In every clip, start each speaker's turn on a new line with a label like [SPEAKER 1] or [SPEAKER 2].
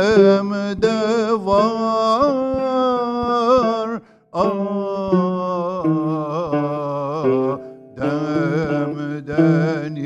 [SPEAKER 1] alemde var. Ah, Adem'den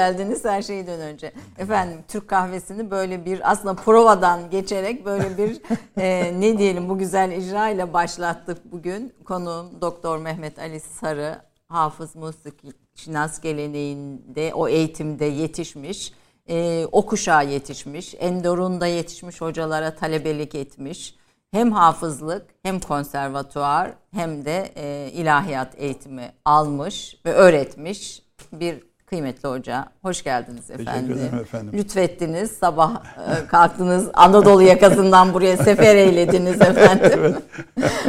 [SPEAKER 1] geldiniz her şeyden önce. Efendim Türk kahvesini böyle bir aslında provadan geçerek böyle bir e, ne diyelim bu güzel icra ile başlattık bugün. Konuğum Doktor Mehmet Ali Sarı, hafız musiki şinas geleneğinde o eğitimde yetişmiş. E, o kuşağa yetişmiş. Endorun'da yetişmiş hocalara talebelik etmiş. Hem hafızlık hem konservatuar hem de e, ilahiyat eğitimi almış ve öğretmiş bir kıymetli hoca. Hoş geldiniz efendim. Teşekkür ederim efendim. Lütfettiniz. Sabah e, kalktınız. Anadolu yakasından buraya sefer eylediniz efendim. evet.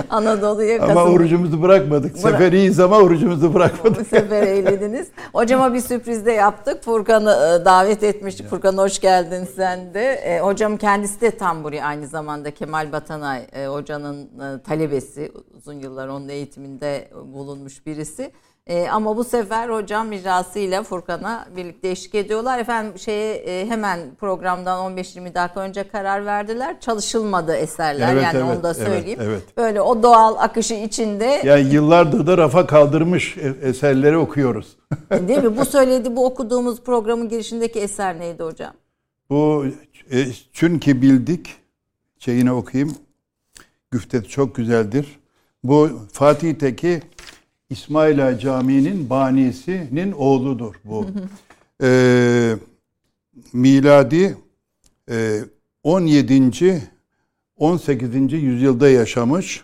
[SPEAKER 2] Anadolu yakasından. Ama orucumuzu bırakmadık. Bıra- Seferiyiz ama orucumuzu bırakmadık.
[SPEAKER 1] sefer eylediniz. Hocama bir sürpriz de yaptık. Furkan'ı e, davet etmiştik. Furkan hoş geldin sen de. E, hocam kendisi de tam buraya aynı zamanda Kemal Batanay e, hocanın e, talebesi. Uzun yıllar onun eğitiminde bulunmuş birisi. E, ama bu sefer hocam mirasıyla Furkan'a birlikte eşlik ediyorlar. Efendim şeye e, hemen programdan 15-20 dakika önce karar verdiler. Çalışılmadı eserler evet, yani evet, onu da söyleyeyim. Evet, evet. Böyle o doğal akışı içinde.
[SPEAKER 2] Yani yıllardır da rafa kaldırmış e, eserleri okuyoruz.
[SPEAKER 1] E, değil mi? Bu söyledi bu okuduğumuz programın girişindeki eser neydi hocam?
[SPEAKER 2] Bu e, çünkü bildik şeyini okuyayım. Güftet çok güzeldir. Bu Fatih Teki İsmaila Camii'nin banisinin oğludur bu. ee, miladi e, 17. 18. yüzyılda yaşamış.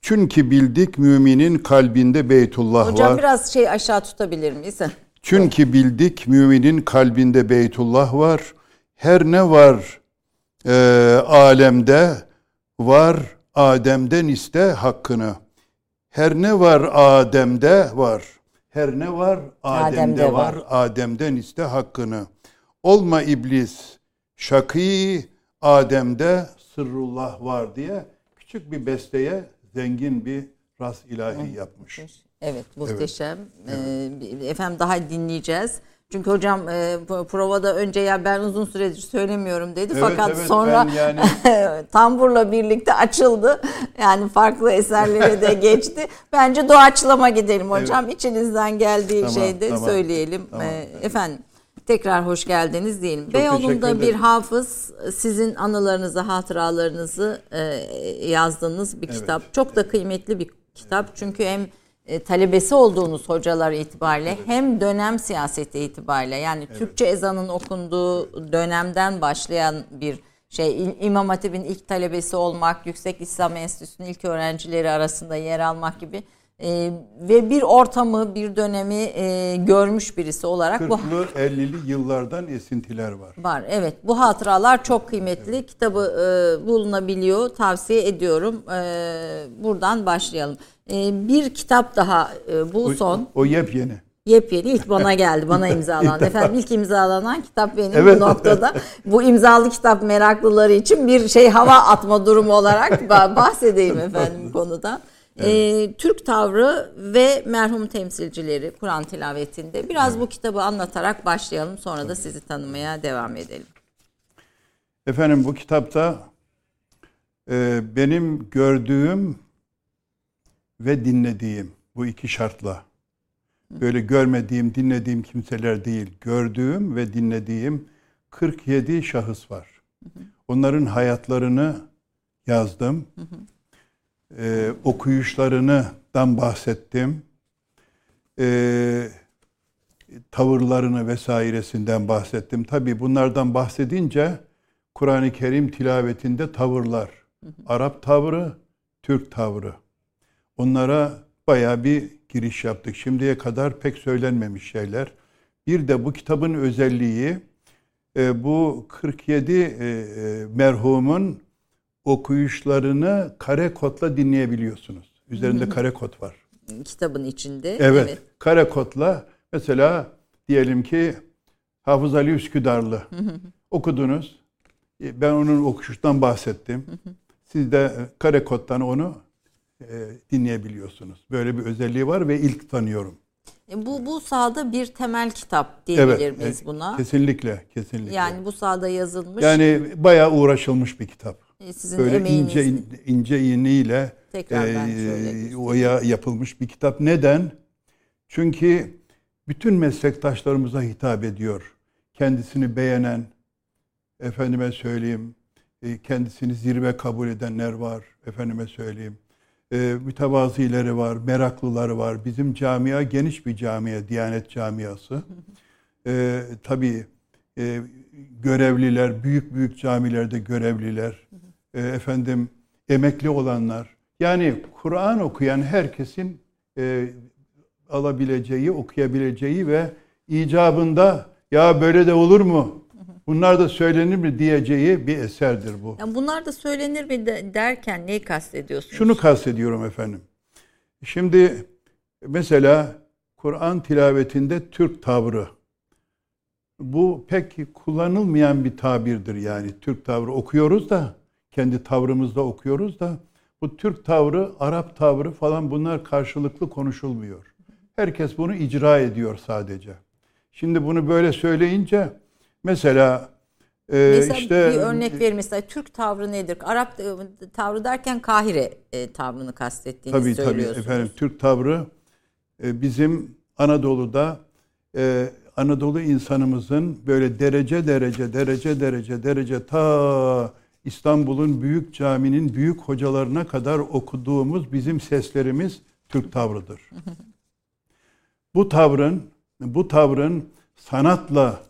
[SPEAKER 2] Çünkü bildik müminin kalbinde Beytullah Hocam, var.
[SPEAKER 1] Hocam biraz şey aşağı tutabilir miyiz?
[SPEAKER 2] Çünkü bildik müminin kalbinde Beytullah var. Her ne var e, alemde var Adem'den iste hakkını. Her ne var Adem'de var. Her ne var Adem'de, Adem'de var. var. Adem'den iste hakkını. Olma iblis şakî Adem'de sırrullah var diye küçük bir besteye zengin bir ras ilahi yapmış.
[SPEAKER 1] Evet muhteşem. Evet. Ee, efendim daha dinleyeceğiz. Çünkü hocam e, provada önce ya ben uzun süredir söylemiyorum dedi. Evet, Fakat evet, sonra yani... tamburla birlikte açıldı. Yani farklı eserlere de geçti. Bence doğaçlama gidelim hocam. Evet. İçinizden geldiği tamam, şeyde tamam, söyleyelim. Tamam, e, efendim tekrar hoş geldiniz diyelim. Çok Beyoğlu'nda bir hafız sizin anılarınızı, hatıralarınızı e, yazdığınız bir evet. kitap. Çok da kıymetli bir kitap. Çünkü hem e, talebesi olduğunuz hocalar itibariyle evet. hem dönem siyaseti itibariyle yani evet. Türkçe ezanın okunduğu dönemden başlayan bir şey İmam Hatip'in ilk talebesi olmak, Yüksek İslam Enstitüsü'nün ilk öğrencileri arasında yer almak gibi e, ve bir ortamı, bir dönemi e, görmüş birisi olarak
[SPEAKER 2] 40'lı, bu 50'li yıllardan esintiler var.
[SPEAKER 1] Var. Evet. Bu hatıralar çok kıymetli. Evet. Kitabı e, bulunabiliyor. Tavsiye ediyorum. E, buradan başlayalım. E, bir kitap daha e, bu
[SPEAKER 2] o,
[SPEAKER 1] son.
[SPEAKER 2] O yepyeni.
[SPEAKER 1] Yepyeni ilk bana geldi, bana imzalanan. Efendim ilk imzalanan kitap benim evet. bu noktada. Bu imzalı kitap meraklıları için bir şey hava atma durumu olarak bahsedeyim efendim konuda. Evet. E, Türk tavrı ve merhum temsilcileri Kur'an tilavetinde. Biraz evet. bu kitabı anlatarak başlayalım. Sonra da sizi tanımaya devam edelim.
[SPEAKER 2] Efendim bu kitapta e, benim gördüğüm ve dinlediğim bu iki şartla böyle görmediğim, dinlediğim kimseler değil, gördüğüm ve dinlediğim 47 şahıs var. Onların hayatlarını yazdım. Ee, okuyuşlarından bahsettim. Ee, tavırlarını vesairesinden bahsettim. Tabi bunlardan bahsedince Kur'an-ı Kerim tilavetinde tavırlar. Arap tavrı, Türk tavrı. Onlara baya bir giriş yaptık. Şimdiye kadar pek söylenmemiş şeyler. Bir de bu kitabın özelliği e, bu 47 e, e, merhumun okuyuşlarını kare kodla dinleyebiliyorsunuz. Üzerinde kare kod var.
[SPEAKER 1] Kitabın içinde.
[SPEAKER 2] Evet. evet. Kare kodla mesela diyelim ki Hafız Ali Üsküdarlı okudunuz. Ben onun okuştan bahsettim. Siz de kare koddan onu e, dinleyebiliyorsunuz. Böyle bir özelliği var ve ilk tanıyorum.
[SPEAKER 1] E, bu bu sahada bir temel kitap diyebilir evet, miyiz e, buna?
[SPEAKER 2] Kesinlikle, kesinlikle.
[SPEAKER 1] Yani bu sahada yazılmış.
[SPEAKER 2] Yani bayağı uğraşılmış bir kitap. Sizin Böyle ince ince iğneyle e, oya yapılmış bir kitap. Neden? Çünkü bütün meslektaşlarımıza hitap ediyor. Kendisini beğenen, efendime söyleyeyim, kendisini zirve kabul edenler var. Efendime söyleyeyim e, mütevazileri var, meraklıları var. Bizim camia geniş bir camia, Diyanet camiası. E, tabii e, görevliler, büyük büyük camilerde görevliler, e, efendim emekli olanlar. Yani Kur'an okuyan herkesin e, alabileceği, okuyabileceği ve icabında ya böyle de olur mu? Bunlar da söylenir mi diyeceği bir eserdir bu.
[SPEAKER 1] Yani bunlar da söylenir mi derken neyi kastediyorsunuz?
[SPEAKER 2] Şunu kastediyorum efendim. Şimdi mesela Kur'an tilavetinde Türk tavrı. Bu pek kullanılmayan bir tabirdir yani. Türk tavrı okuyoruz da kendi tavrımızda okuyoruz da bu Türk tavrı, Arap tavrı falan bunlar karşılıklı konuşulmuyor. Herkes bunu icra ediyor sadece. Şimdi bunu böyle söyleyince Mesela
[SPEAKER 1] e, mesela işte bir örnek verir mesela Türk tavrı nedir? Arap tavrı derken Kahire e, tavrını kastettiğini tabii, söylüyorsunuz. Tabii efendim
[SPEAKER 2] Türk tavrı e, bizim Anadolu'da e, Anadolu insanımızın böyle derece derece derece derece derece ta İstanbul'un büyük caminin büyük hocalarına kadar okuduğumuz bizim seslerimiz Türk tavrıdır. bu tavrın bu tavrın sanatla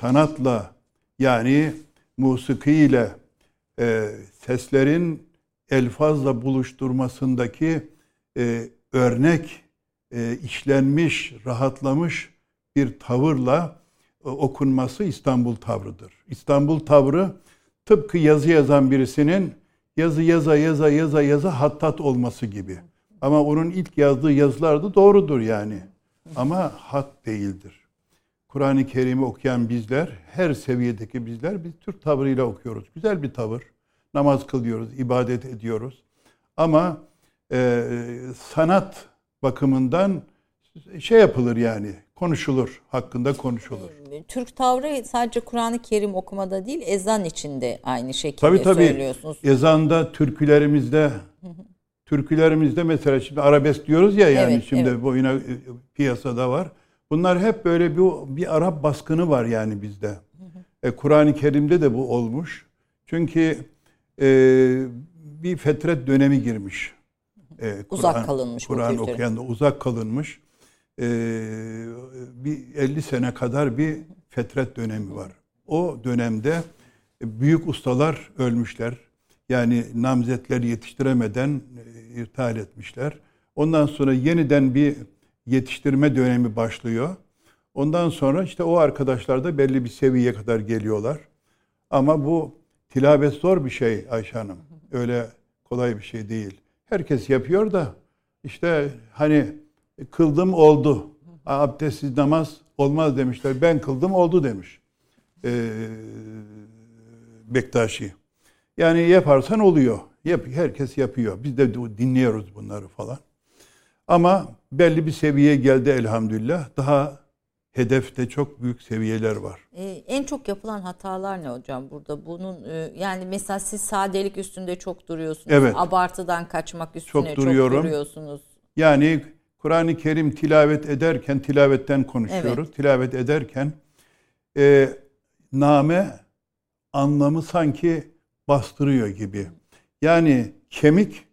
[SPEAKER 2] sanatla yani musikiyle e, seslerin elfazla buluşturmasındaki e, örnek e, işlenmiş, rahatlamış bir tavırla e, okunması İstanbul tavrıdır. İstanbul tavrı tıpkı yazı yazan birisinin yazı yaza yaza yaza yaza hattat olması gibi. Ama onun ilk yazdığı yazılar da doğrudur yani. Ama hat değildir. Kur'an-ı Kerim'i okuyan bizler, her seviyedeki bizler biz Türk tavrıyla okuyoruz. Güzel bir tavır. Namaz kılıyoruz, ibadet ediyoruz. Ama e, sanat bakımından şey yapılır yani. Konuşulur. Hakkında konuşulur.
[SPEAKER 1] Ee, Türk tavrı sadece Kur'an-ı Kerim okumada değil, ezan içinde aynı şekilde
[SPEAKER 2] tabii, tabii.
[SPEAKER 1] söylüyorsunuz.
[SPEAKER 2] Ezanda, türkülerimizde türkülerimizde mesela şimdi arabesk diyoruz ya yani
[SPEAKER 1] Evet,
[SPEAKER 2] şimdi
[SPEAKER 1] evet.
[SPEAKER 2] bu yine e, piyasada var. Bunlar hep böyle bir bir Arap baskını var yani bizde. E, Kur'an-ı Kerim'de de bu olmuş. Çünkü e, bir fetret dönemi girmiş. E,
[SPEAKER 1] Uzak
[SPEAKER 2] Kur'an-
[SPEAKER 1] kalınmış bu
[SPEAKER 2] Kur'an okuyan da uzak kalınmış. E, bir 50 sene kadar bir fetret dönemi var. O dönemde büyük ustalar ölmüşler. Yani namzetler yetiştiremeden e, irtihal etmişler. Ondan sonra yeniden bir yetiştirme dönemi başlıyor. Ondan sonra işte o arkadaşlar da belli bir seviyeye kadar geliyorlar. Ama bu tilavet zor bir şey Ayşe Hanım. Öyle kolay bir şey değil. Herkes yapıyor da işte hani kıldım oldu. Abdestsiz namaz olmaz demişler. Ben kıldım oldu demiş. Ee, Bektaşi. Yani yaparsan oluyor. Yap, herkes yapıyor. Biz de dinliyoruz bunları falan. Ama belli bir seviyeye geldi elhamdülillah. Daha hedefte çok büyük seviyeler var.
[SPEAKER 1] Ee, en çok yapılan hatalar ne hocam burada? Bunun e, yani mesela siz sadelik üstünde çok duruyorsunuz.
[SPEAKER 2] Evet.
[SPEAKER 1] Abartıdan kaçmak üstüne
[SPEAKER 2] Çok
[SPEAKER 1] çok,
[SPEAKER 2] duruyorum.
[SPEAKER 1] duruyorsunuz.
[SPEAKER 2] Yani Kur'an-ı Kerim tilavet ederken tilavetten konuşuyoruz. Tilavet ederken e, name anlamı sanki bastırıyor gibi. Yani kemik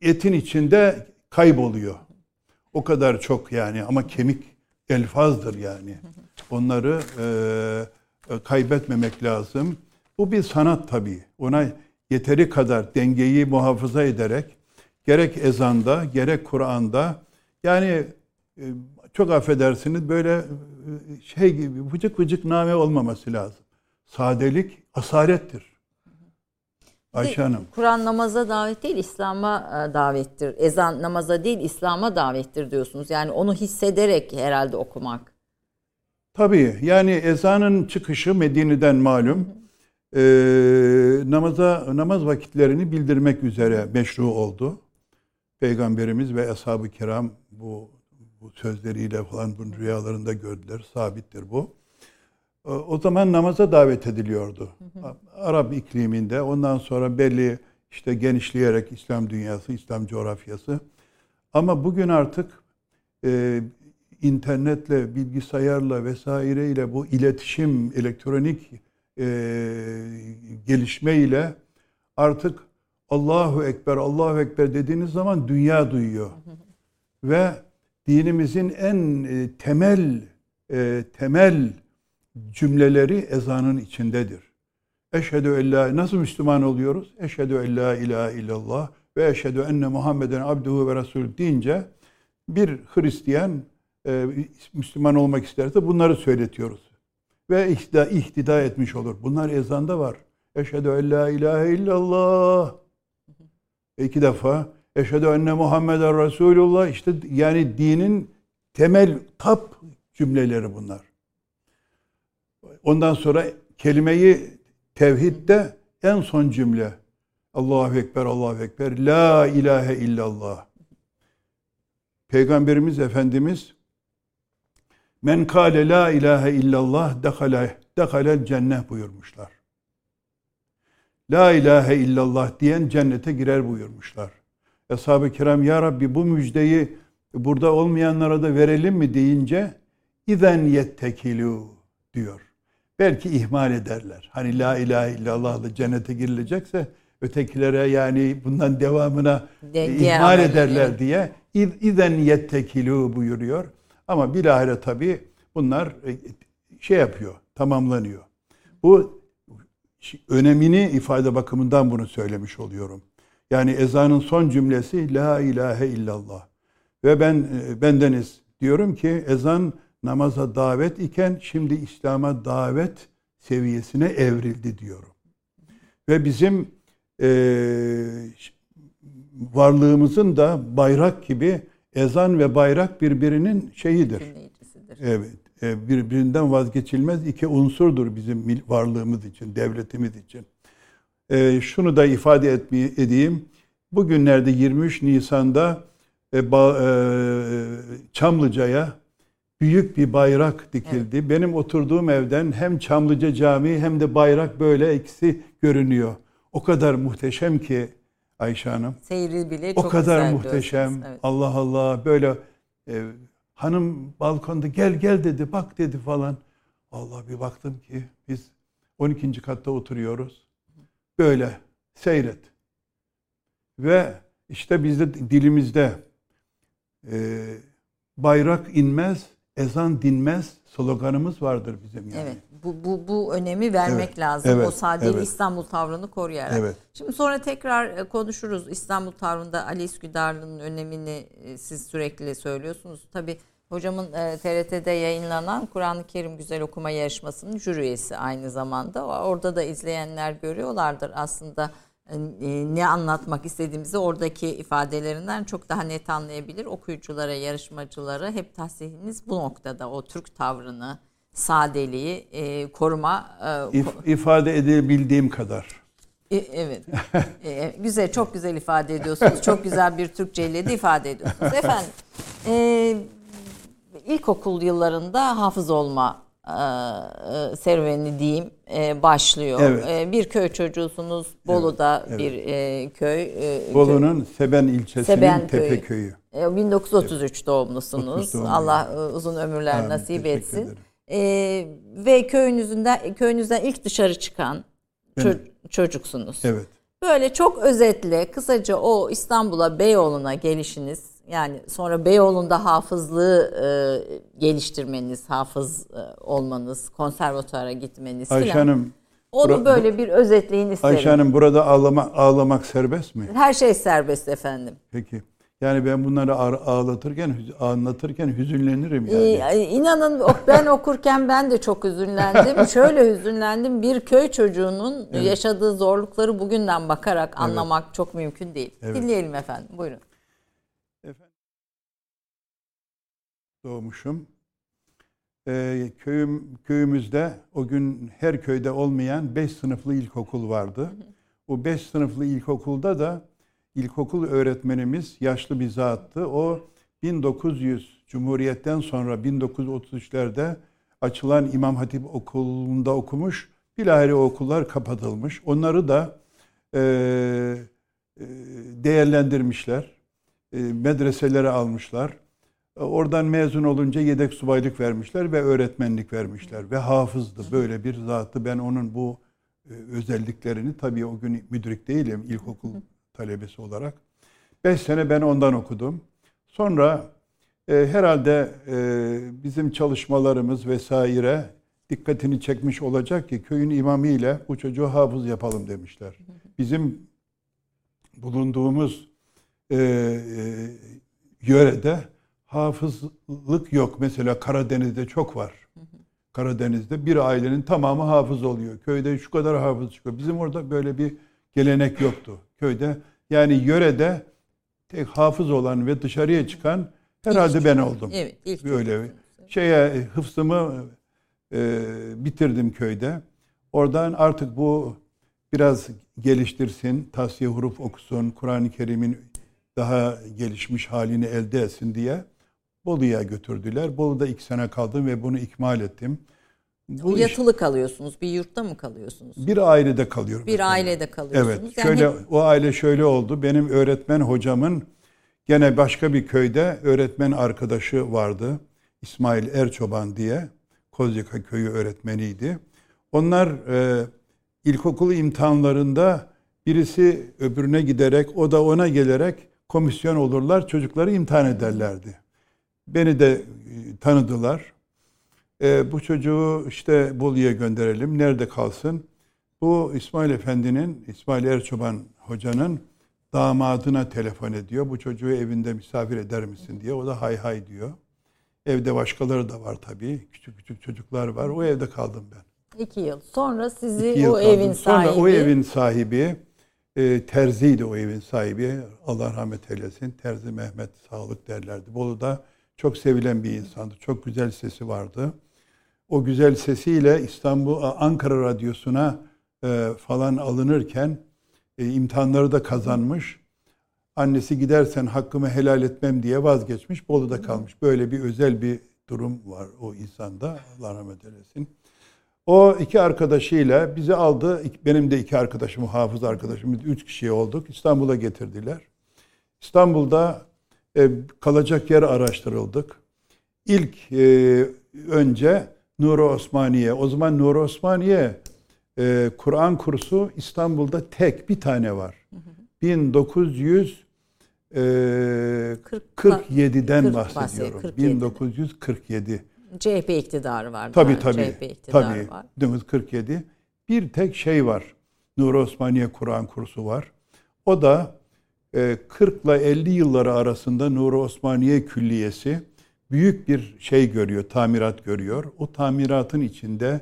[SPEAKER 2] etin içinde kayboluyor. O kadar çok yani ama kemik elfazdır yani. Onları e, kaybetmemek lazım. Bu bir sanat tabii. Ona yeteri kadar dengeyi muhafaza ederek gerek ezanda gerek Kur'an'da yani e, çok affedersiniz böyle e, şey gibi vıcık vıcık name olmaması lazım. Sadelik asalettir. Ayşe Hanım.
[SPEAKER 1] Kur'an namaza davet değil, İslam'a e, davettir. Ezan namaza değil, İslam'a davettir diyorsunuz. Yani onu hissederek herhalde okumak.
[SPEAKER 2] Tabii yani ezanın çıkışı Medine'den malum. Ee, namaza namaz vakitlerini bildirmek üzere meşru oldu. Peygamberimiz ve ashab-ı kiram bu, bu sözleriyle falan bunun rüyalarında gördüler. Sabittir bu. Ee, O zaman namaza davet ediliyordu. Arap ikliminde. Ondan sonra belli işte genişleyerek İslam dünyası, İslam coğrafyası. Ama bugün artık e, internetle, bilgisayarla vesaireyle bu iletişim, elektronik e, gelişmeyle artık Allahu Ekber, Allahu Ekber dediğiniz zaman dünya duyuyor. Ve dinimizin en e, temel e, temel cümleleri ezanın içindedir. Eşhedü en la nasıl Müslüman oluyoruz? Eşhedü en la ilahe illallah ve eşhedü enne Muhammeden abduhu ve resulü deyince bir Hristiyan e, Müslüman olmak isterse bunları söyletiyoruz. Ve ihtida, ihtida etmiş olur. Bunlar ezanda var. Eşhedü en la ilahe illallah. İki defa. Eşhedü enne Muhammeden Resulullah. İşte yani dinin temel tap cümleleri bunlar. Ondan sonra kelimeyi tevhidde en son cümle. Allahu Ekber, Allahu Ekber, La ilahe illallah. Peygamberimiz Efendimiz Men kâle la ilahe illallah dekale, dekalel cennet buyurmuşlar. La ilahe illallah diyen cennete girer buyurmuşlar. Eshab-ı kiram ya Rabbi bu müjdeyi burada olmayanlara da verelim mi deyince izen yettekilu diyor. Belki ihmal ederler. Hani la ilahe illallah'la cennete girilecekse ötekilere yani bundan devamına
[SPEAKER 1] De-
[SPEAKER 2] e,
[SPEAKER 1] diğer
[SPEAKER 2] ihmal ederler diye İz- izen yettekilu buyuruyor. Ama bilahare tabii bunlar e, şey yapıyor, tamamlanıyor. Bu önemini ifade bakımından bunu söylemiş oluyorum. Yani ezanın son cümlesi la ilahe illallah. Ve ben e, bendeniz diyorum ki ezan namaza davet iken şimdi İslam'a davet seviyesine evrildi diyorum. Ve bizim e, varlığımızın da bayrak gibi ezan ve bayrak birbirinin şeyidir. Evet, birbirinden vazgeçilmez iki unsurdur bizim varlığımız için, devletimiz için. E, şunu da ifade etmeye edeyim. Bugünlerde 23 Nisan'da e, e, Çamlıca'ya büyük bir bayrak dikildi. Evet. Benim oturduğum evden hem Çamlıca Camii hem de bayrak böyle ikisi görünüyor. O kadar muhteşem ki Ayşe Hanım.
[SPEAKER 1] Seyri bile çok
[SPEAKER 2] O kadar muhteşem. Evet. Allah Allah böyle e, hanım balkonda gel gel dedi bak dedi falan. Allah bir baktım ki biz 12. katta oturuyoruz. Böyle seyret. Ve işte bizde dilimizde e, bayrak inmez, ezan dinmez sloganımız vardır bizim yani.
[SPEAKER 1] Evet. Bu bu bu önemi vermek evet, lazım. Evet, o sadece evet. İstanbul tavrını koruyarak. Evet. Şimdi sonra tekrar e, konuşuruz. İstanbul tavrında Ali Üsküdarlı'nın önemini e, siz sürekli söylüyorsunuz. Tabii hocamın e, TRT'de yayınlanan Kur'an-ı Kerim Güzel Okuma Yarışması'nın jüri üyesi aynı zamanda. Orada da izleyenler görüyorlardır aslında ne anlatmak istediğimizi oradaki ifadelerinden çok daha net anlayabilir. Okuyuculara, yarışmacılara hep tahsiliniz bu noktada o Türk tavrını, sadeliği e, koruma.
[SPEAKER 2] E, İf, ifade edebildiğim kadar.
[SPEAKER 1] E, evet. e, güzel, çok güzel ifade ediyorsunuz. Çok güzel bir Türkçeyle de ifade ediyorsunuz. Efendim, e, ilkokul yıllarında hafız olma e, e, serüveni diyeyim e, başlıyor. Evet. Bir köy çocuğusunuz. Bolu'da evet, evet. bir köy.
[SPEAKER 2] Bolu'nun Seben ilçesinin Seben Tepe köyü.
[SPEAKER 1] 1933 evet. doğumlusunuz. Allah uzun ömürler Amin, nasip etsin. Ederim. Ee, ve köyünüzden köyünüzden ilk dışarı çıkan ço- çocuksunuz.
[SPEAKER 2] Evet.
[SPEAKER 1] Böyle çok özetle kısaca o İstanbul'a Beyoğlu'na gelişiniz yani sonra Beyoğlu'nda hafızlığı e, geliştirmeniz, hafız e, olmanız, konservatuara gitmeniz
[SPEAKER 2] Ayşe falan. Hanım,
[SPEAKER 1] onu böyle bir özetleyin isterim.
[SPEAKER 2] Ayşe Hanım burada ağlama, ağlamak serbest mi?
[SPEAKER 1] Her şey serbest efendim.
[SPEAKER 2] Peki. Yani ben bunları ağlatırken, anlatırken hüzünlenirim yani.
[SPEAKER 1] Ee, inanın ben okurken ben de çok hüzünlendim. Şöyle hüzünlendim. Bir köy çocuğunun evet. yaşadığı zorlukları bugünden bakarak evet. anlamak çok mümkün değil. Evet. Dinleyelim efendim. Buyurun.
[SPEAKER 2] Doğmuşum. Ee, köyüm, köyümüzde o gün her köyde olmayan beş sınıflı ilkokul vardı. O beş sınıflı ilkokulda da ilkokul öğretmenimiz yaşlı bir zattı. O 1900 Cumhuriyet'ten sonra 1933'lerde açılan İmam Hatip Okulu'nda okumuş. Bilahare okullar kapatılmış. Onları da e, e, değerlendirmişler. E, medreselere almışlar. E, oradan mezun olunca yedek subaylık vermişler ve öğretmenlik vermişler. Ve hafızdı. Böyle bir zattı. Ben onun bu e, özelliklerini tabii o gün müdrik değilim ilkokul talebesi olarak. Beş sene ben ondan okudum. Sonra e, herhalde e, bizim çalışmalarımız vesaire dikkatini çekmiş olacak ki köyün imamı ile bu çocuğu hafız yapalım demişler. Bizim bulunduğumuz e, e, yörede hafızlık yok. Mesela Karadeniz'de çok var. Karadeniz'de bir ailenin tamamı hafız oluyor. Köyde şu kadar hafız çıkıyor. Bizim orada böyle bir gelenek yoktu. Köyde yani yörede tek hafız olan ve dışarıya çıkan herhalde ilk ben oldum.
[SPEAKER 1] Evet, ilk
[SPEAKER 2] böyle şeye hıfzımı e, bitirdim köyde. Oradan artık bu biraz geliştirsin, tasfiye huruf okusun, Kur'an-ı Kerim'in daha gelişmiş halini elde etsin diye Bolu'ya götürdüler. Bolu'da iki sene kaldım ve bunu ikmal ettim.
[SPEAKER 1] Bu Yatılı iş, kalıyorsunuz. Bir yurtta mı kalıyorsunuz?
[SPEAKER 2] Bir ailede kalıyorum.
[SPEAKER 1] Bir mesela. ailede kalıyorsunuz.
[SPEAKER 2] Evet. Yani şöyle hep... o aile şöyle oldu. Benim öğretmen hocamın gene başka bir köyde öğretmen arkadaşı vardı. İsmail Erçoban diye. Kozyaka köyü öğretmeniydi. Onlar e, ilkokul imtihanlarında birisi öbürüne giderek o da ona gelerek komisyon olurlar. Çocukları imtihan ederlerdi. Beni de e, tanıdılar. E, bu çocuğu işte Bolu'ya gönderelim. Nerede kalsın? Bu İsmail Efendi'nin, İsmail Erçoban hocanın damadına telefon ediyor. Bu çocuğu evinde misafir eder misin diye. O da hay hay diyor. Evde başkaları da var tabii. Küçük küçük çocuklar var. O evde kaldım ben.
[SPEAKER 1] İki yıl. Sonra sizi yıl o kaldım. evin sahibi...
[SPEAKER 2] Sonra o evin sahibi, e, terziydi o evin sahibi. Allah rahmet eylesin. Terzi Mehmet Sağlık derlerdi. Bolu'da çok sevilen bir insandı. Çok güzel sesi vardı o güzel sesiyle İstanbul Ankara Radyosu'na e, falan alınırken e, imtihanları da kazanmış. Annesi gidersen hakkımı helal etmem diye vazgeçmiş. Bolu'da kalmış. Böyle bir özel bir durum var o insanda. Allah rahmet eylesin. O iki arkadaşıyla bizi aldı. Benim de iki arkadaşım, hafız arkadaşım. Üç kişi olduk. İstanbul'a getirdiler. İstanbul'da e, kalacak yer araştırıldık. İlk e, önce Nur Osmaniye. O zaman Nur Osmaniye e, Kur'an kursu İstanbul'da tek bir tane var. Hı hı. 1947'den e, bahsediyorum. 47. 1947.
[SPEAKER 1] CHP iktidarı var.
[SPEAKER 2] Tabii tabii. CHP iktidarı tabii. var. 1947. Bir tek şey var. Nur Osmaniye Kur'an kursu var. O da 40 ile 50 yılları arasında Nur Osmaniye Külliyesi büyük bir şey görüyor, tamirat görüyor. O tamiratın içinde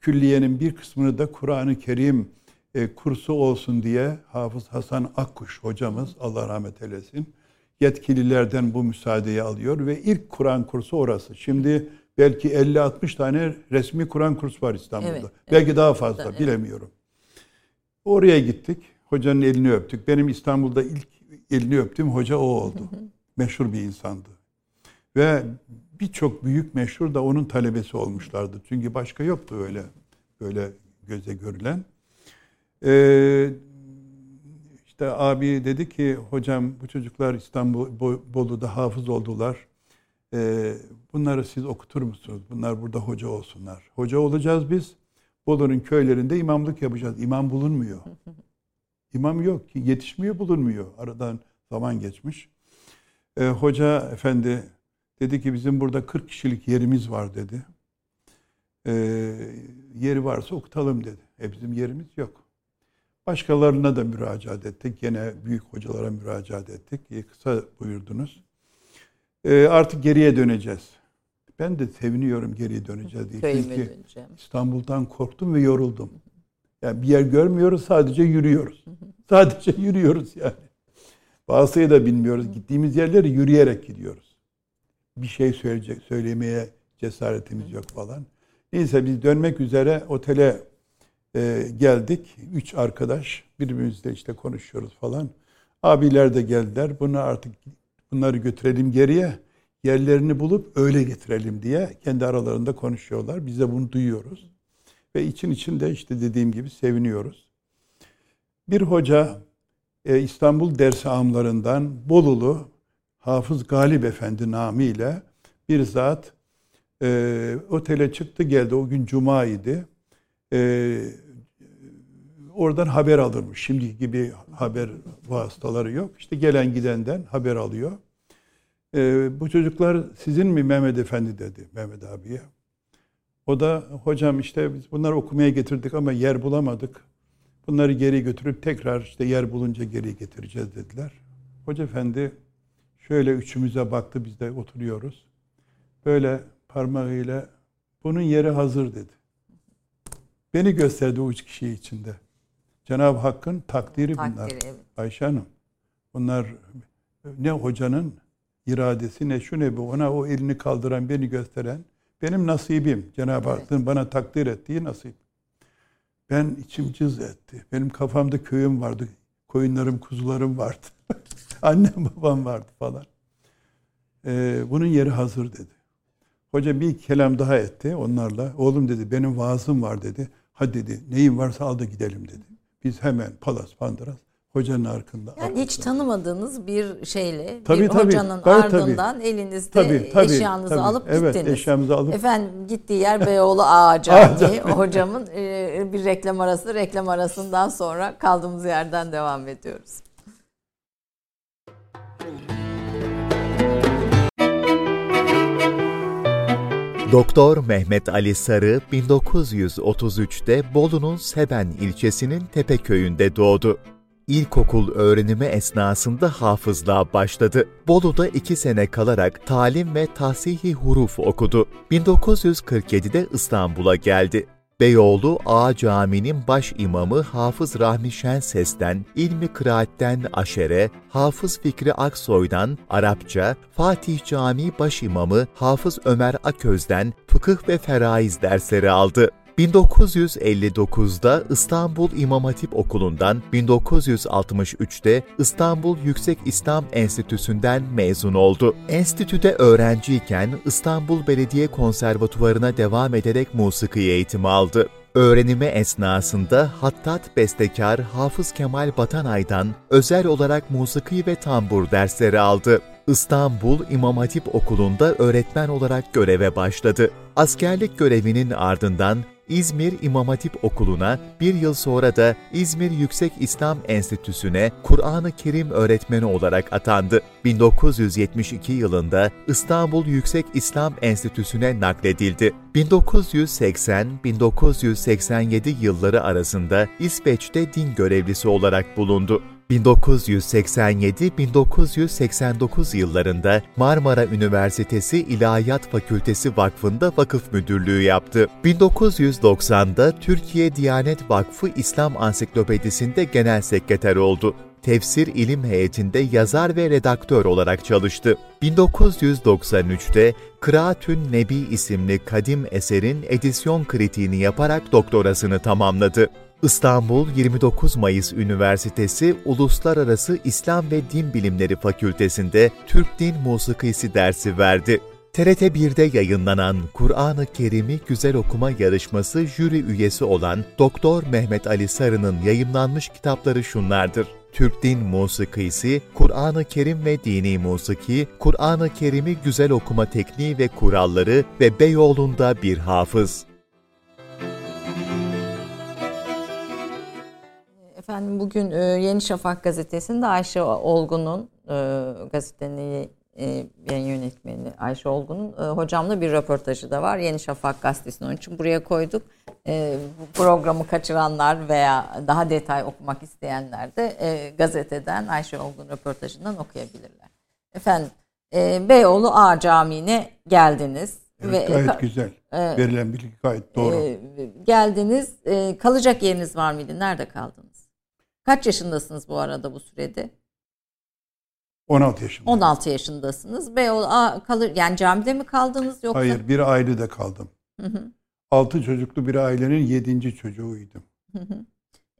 [SPEAKER 2] külliyenin bir kısmını da Kur'an-ı Kerim e, kursu olsun diye Hafız Hasan Akkuş hocamız Allah rahmet eylesin yetkililerden bu müsaadeyi alıyor ve ilk Kur'an kursu orası. Şimdi belki 50-60 tane resmi Kur'an kursu var İstanbul'da. Evet, belki evet, daha fazla evet. bilemiyorum. Oraya gittik. Hocanın elini öptük. Benim İstanbul'da ilk elini öptüğüm hoca o oldu. Meşhur bir insandı. Ve birçok büyük meşhur da onun talebesi olmuşlardı. Çünkü başka yoktu öyle böyle göze görülen. Ee, işte abi dedi ki hocam bu çocuklar İstanbul Bolu'da hafız oldular. Ee, bunları siz okutur musunuz? Bunlar burada hoca olsunlar. Hoca olacağız biz. Bolu'nun köylerinde imamlık yapacağız. İmam bulunmuyor. İmam yok ki yetişmiyor bulunmuyor. Aradan zaman geçmiş. Ee, hoca efendi dedi ki bizim burada 40 kişilik yerimiz var dedi. Ee, yeri varsa okutalım dedi. E bizim yerimiz yok. Başkalarına da müracaat ettik. Gene büyük hocalara müracaat ettik. E, kısa buyurdunuz. E, artık geriye döneceğiz. Ben de seviniyorum geriye döneceğiz diye. Köyüme Çünkü döneceğim. İstanbul'dan korktum ve yoruldum. Yani bir yer görmüyoruz, sadece yürüyoruz. Sadece yürüyoruz yani. Bazıyı da bilmiyoruz. Gittiğimiz yerlere yürüyerek gidiyoruz. Bir şey söyleyecek, söylemeye cesaretimiz yok falan. Neyse biz dönmek üzere otele e, geldik. Üç arkadaş birbirimizle işte konuşuyoruz falan. Abiler de geldiler. Bunu artık bunları götürelim geriye. Yerlerini bulup öyle getirelim diye kendi aralarında konuşuyorlar. Biz de bunu duyuyoruz. Ve için içinde işte dediğim gibi seviniyoruz. Bir hoca e, İstanbul ders amlarından Bolulu Hafız Galip Efendi namiyle bir zat e, otele çıktı geldi. O gün cuma idi. E, oradan haber alırmış. Şimdiki gibi haber vasıtaları yok. İşte gelen gidenden haber alıyor. E, bu çocuklar sizin mi Mehmet Efendi dedi Mehmet abiye. O da hocam işte biz bunları okumaya getirdik ama yer bulamadık. Bunları geri götürüp tekrar işte yer bulunca geri getireceğiz dediler. Hoca efendi şöyle üçümüze baktı biz de oturuyoruz. Böyle parmağıyla bunun yeri hazır dedi. Beni gösterdi o üç kişi içinde. Cenab-ı Hakk'ın takdiri, takdiri bunlar. Evet. Ayşe Hanım. Bunlar ne hocanın iradesi ne şu ne bu. Ona o elini kaldıran beni gösteren benim nasibim. Cenab-ı evet. Hakk'ın bana takdir ettiği nasip. Ben içim cız etti. Benim kafamda köyüm vardı. Koyunlarım, kuzularım vardı. Annem babam vardı falan. Ee, bunun yeri hazır dedi. Hoca bir kelam daha etti onlarla. Oğlum dedi benim vaazım var dedi. Hadi dedi neyin varsa al da gidelim dedi. Biz hemen palas pandıras hocanın arkında.
[SPEAKER 1] Yani hiç tanımadığınız bir şeyle tabii, bir tabii, hocanın ardından tabii. elinizde tabii, tabii, eşyanızı tabii. alıp evet, gittiniz.
[SPEAKER 2] eşyamızı alıp.
[SPEAKER 1] Efendim gittiği yer Beyoğlu Ağa Camii. hocamın e, bir reklam arası. Reklam arasından sonra kaldığımız yerden devam ediyoruz.
[SPEAKER 3] Doktor Mehmet Ali Sarı 1933'te Bolu'nun Seben ilçesinin Tepeköy'ünde doğdu. İlkokul öğrenimi esnasında hafızlığa başladı. Bolu'da iki sene kalarak talim ve tahsihi huruf okudu. 1947'de İstanbul'a geldi. Beyoğlu A Camii'nin baş imamı Hafız Rahmi Şenses'ten, ilmi kıraatten aşere, Hafız Fikri Aksoy'dan Arapça, Fatih Camii baş imamı Hafız Ömer Aköz'den fıkıh ve feraiz dersleri aldı. 1959'da İstanbul İmam Hatip Okulu'ndan, 1963'te İstanbul Yüksek İslam Enstitüsü'nden mezun oldu. Enstitüde öğrenciyken İstanbul Belediye Konservatuvarı'na devam ederek musiki eğitimi aldı. Öğrenimi esnasında hattat bestekar Hafız Kemal Batanay'dan özel olarak musiki ve tambur dersleri aldı. İstanbul İmam Hatip Okulu'nda öğretmen olarak göreve başladı. Askerlik görevinin ardından İzmir İmam Hatip Okulu'na, bir yıl sonra da İzmir Yüksek İslam Enstitüsü'ne Kur'an-ı Kerim öğretmeni olarak atandı. 1972 yılında İstanbul Yüksek İslam Enstitüsü'ne nakledildi. 1980-1987 yılları arasında İsveç'te din görevlisi olarak bulundu. 1987-1989 yıllarında Marmara Üniversitesi İlahiyat Fakültesi Vakfı'nda vakıf müdürlüğü yaptı. 1990'da Türkiye Diyanet Vakfı İslam Ansiklopedisi'nde genel sekreter oldu. Tefsir İlim Heyeti'nde yazar ve redaktör olarak çalıştı. 1993'te Kıraatün Nebi isimli kadim eserin edisyon kritiğini yaparak doktorasını tamamladı. İstanbul 29 Mayıs Üniversitesi Uluslararası İslam ve Din Bilimleri Fakültesi'nde Türk Din Musikisi dersi verdi. TRT 1'de yayınlanan Kur'an-ı Kerim'i Güzel Okuma Yarışması jüri üyesi olan Doktor Mehmet Ali Sarı'nın yayımlanmış kitapları şunlardır. Türk Din Musikisi, Kur'an-ı Kerim ve Dini Musiki, Kur'an-ı Kerim'i Güzel Okuma Tekniği ve Kuralları ve Beyoğlu'nda bir hafız.
[SPEAKER 1] Efendim bugün e, Yeni Şafak gazetesinde Ayşe Olgun'un e, gazetenin e, yayın yönetmeni Ayşe Olgun'un e, hocamla bir röportajı da var. Yeni Şafak gazetesinin onun için buraya koyduk. E, bu programı kaçıranlar veya daha detay okumak isteyenler de e, gazeteden Ayşe Olgun röportajından okuyabilirler. Efendim e, Beyoğlu A Camii'ne geldiniz.
[SPEAKER 2] Evet,
[SPEAKER 1] ve,
[SPEAKER 2] gayet güzel. E, Verilen bilgi gayet doğru. E,
[SPEAKER 1] geldiniz. E, kalacak yeriniz var mıydı? Nerede kaldınız? Kaç yaşındasınız bu arada bu sürede?
[SPEAKER 2] 16 yaşında.
[SPEAKER 1] 16 yaşındasınız. Beyoğlu a, kalır yani camide mi kaldınız yoksa?
[SPEAKER 2] Hayır, bir ailede kaldım. Hı hı. 6 çocuklu bir ailenin 7. çocuğuydum. Hı hı.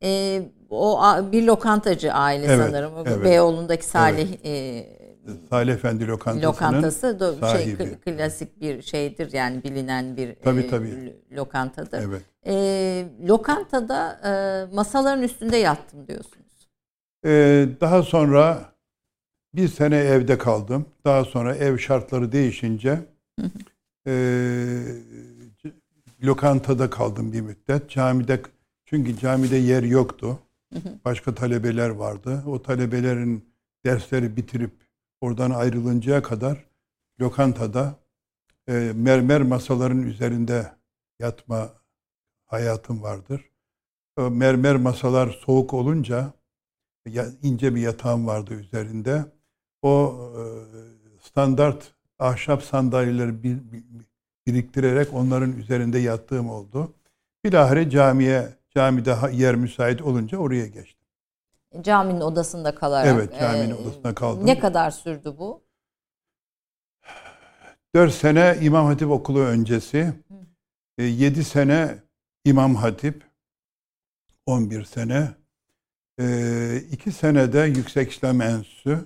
[SPEAKER 1] E, o bir lokantacı aile evet, sanırım. Evet. Beyoğlu'ndaki Salih evet. e,
[SPEAKER 2] Salih Efendi lokantasının
[SPEAKER 1] lokantası da şey klasik bir şeydir yani bilinen bir tabii, e, tabii. lokantadır. Evet. E, lokantada e, masaların üstünde yattım diyorsunuz.
[SPEAKER 2] E, daha sonra bir sene evde kaldım. Daha sonra ev şartları değişince e, lokantada kaldım bir müddet. Camide çünkü camide yer yoktu. Başka talebeler vardı. O talebelerin dersleri bitirip oradan ayrılıncaya kadar lokantada e, mermer masaların üzerinde yatma hayatım vardır. O mermer masalar soğuk olunca ince bir yatağım vardı üzerinde. O e, standart ahşap sandalyeleri bir, bir, biriktirerek onların üzerinde yattığım oldu. Bilahare camiye, camide yer müsait olunca oraya geçtim.
[SPEAKER 1] Caminin odasında kalarak.
[SPEAKER 2] Evet, caminin e, odasında kaldım.
[SPEAKER 1] Ne kadar sürdü bu?
[SPEAKER 2] Dört sene İmam Hatip Okulu öncesi. E, yedi sene İmam Hatip. On bir sene. E, iki senede Yüksek İslam Enstitüsü.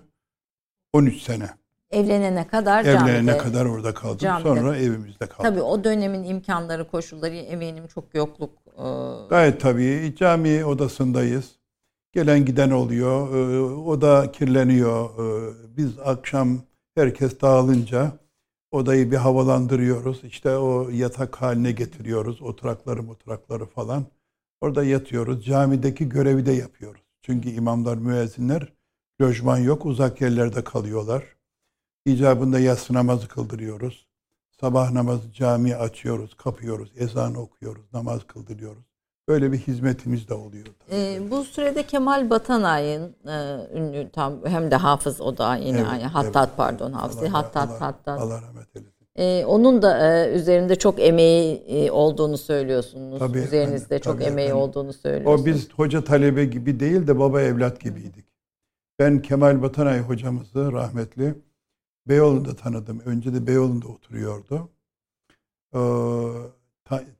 [SPEAKER 2] On üç sene.
[SPEAKER 1] Evlenene kadar
[SPEAKER 2] Evlenene camide, kadar orada kaldım. Camide. Sonra evimizde kaldım.
[SPEAKER 1] Tabii o dönemin imkanları, koşulları eminim çok yokluk.
[SPEAKER 2] E... Gayet tabii. Cami odasındayız. Gelen giden oluyor. E, oda kirleniyor. E, biz akşam herkes dağılınca odayı bir havalandırıyoruz. İşte o yatak haline getiriyoruz. Oturakları oturakları falan. Orada yatıyoruz. Camideki görevi de yapıyoruz. Çünkü imamlar, müezzinler lojman yok. Uzak yerlerde kalıyorlar. İcabında yatsı namazı kıldırıyoruz. Sabah namazı camiye açıyoruz, kapıyoruz, ezan okuyoruz, namaz kıldırıyoruz. Böyle bir hizmetimiz de oluyor.
[SPEAKER 1] E, bu sürede Kemal Batanay'ın e, ünlü tam hem de hafız o da yine evet, Hattat evet. pardon hafız Allah, Hattat Allah, Hattat. Allah rahmet eylesin. E, onun da e, üzerinde çok emeği e, olduğunu söylüyorsunuz. Tabii, Üzerinizde yani, çok tabii, emeği yani. olduğunu söylüyorsunuz.
[SPEAKER 2] O biz hoca talebe gibi değil de baba evlat gibiydik. Ben Kemal Batanay hocamızı rahmetli Beyoğlu'nda tanıdım. Önce de Beyoğlu'nda oturuyordu. Ee,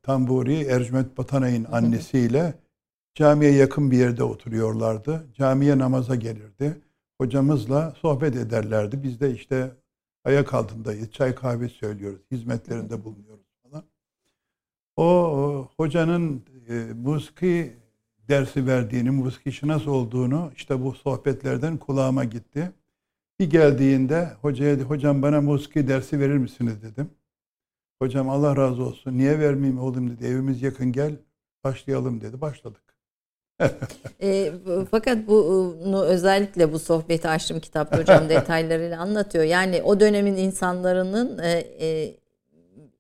[SPEAKER 2] Tamburi Ercüment Batanay'ın annesiyle camiye yakın bir yerde oturuyorlardı. Camiye namaza gelirdi. Hocamızla sohbet ederlerdi. Biz de işte ayak altındayız. Çay kahve söylüyoruz. Hizmetlerinde bulunuyoruz falan. O, hocanın e, musiki dersi verdiğini, musiki nasıl olduğunu işte bu sohbetlerden kulağıma gitti. Bir geldiğinde hocaya hocam bana musiki dersi verir misiniz dedim. Hocam Allah razı olsun. Niye vermeyeyim oğlum dedi. Evimiz yakın gel başlayalım dedi. Başladık.
[SPEAKER 1] E, fakat bunu özellikle bu sohbeti açtım kitapta hocam detaylarıyla anlatıyor. Yani o dönemin insanların e, e,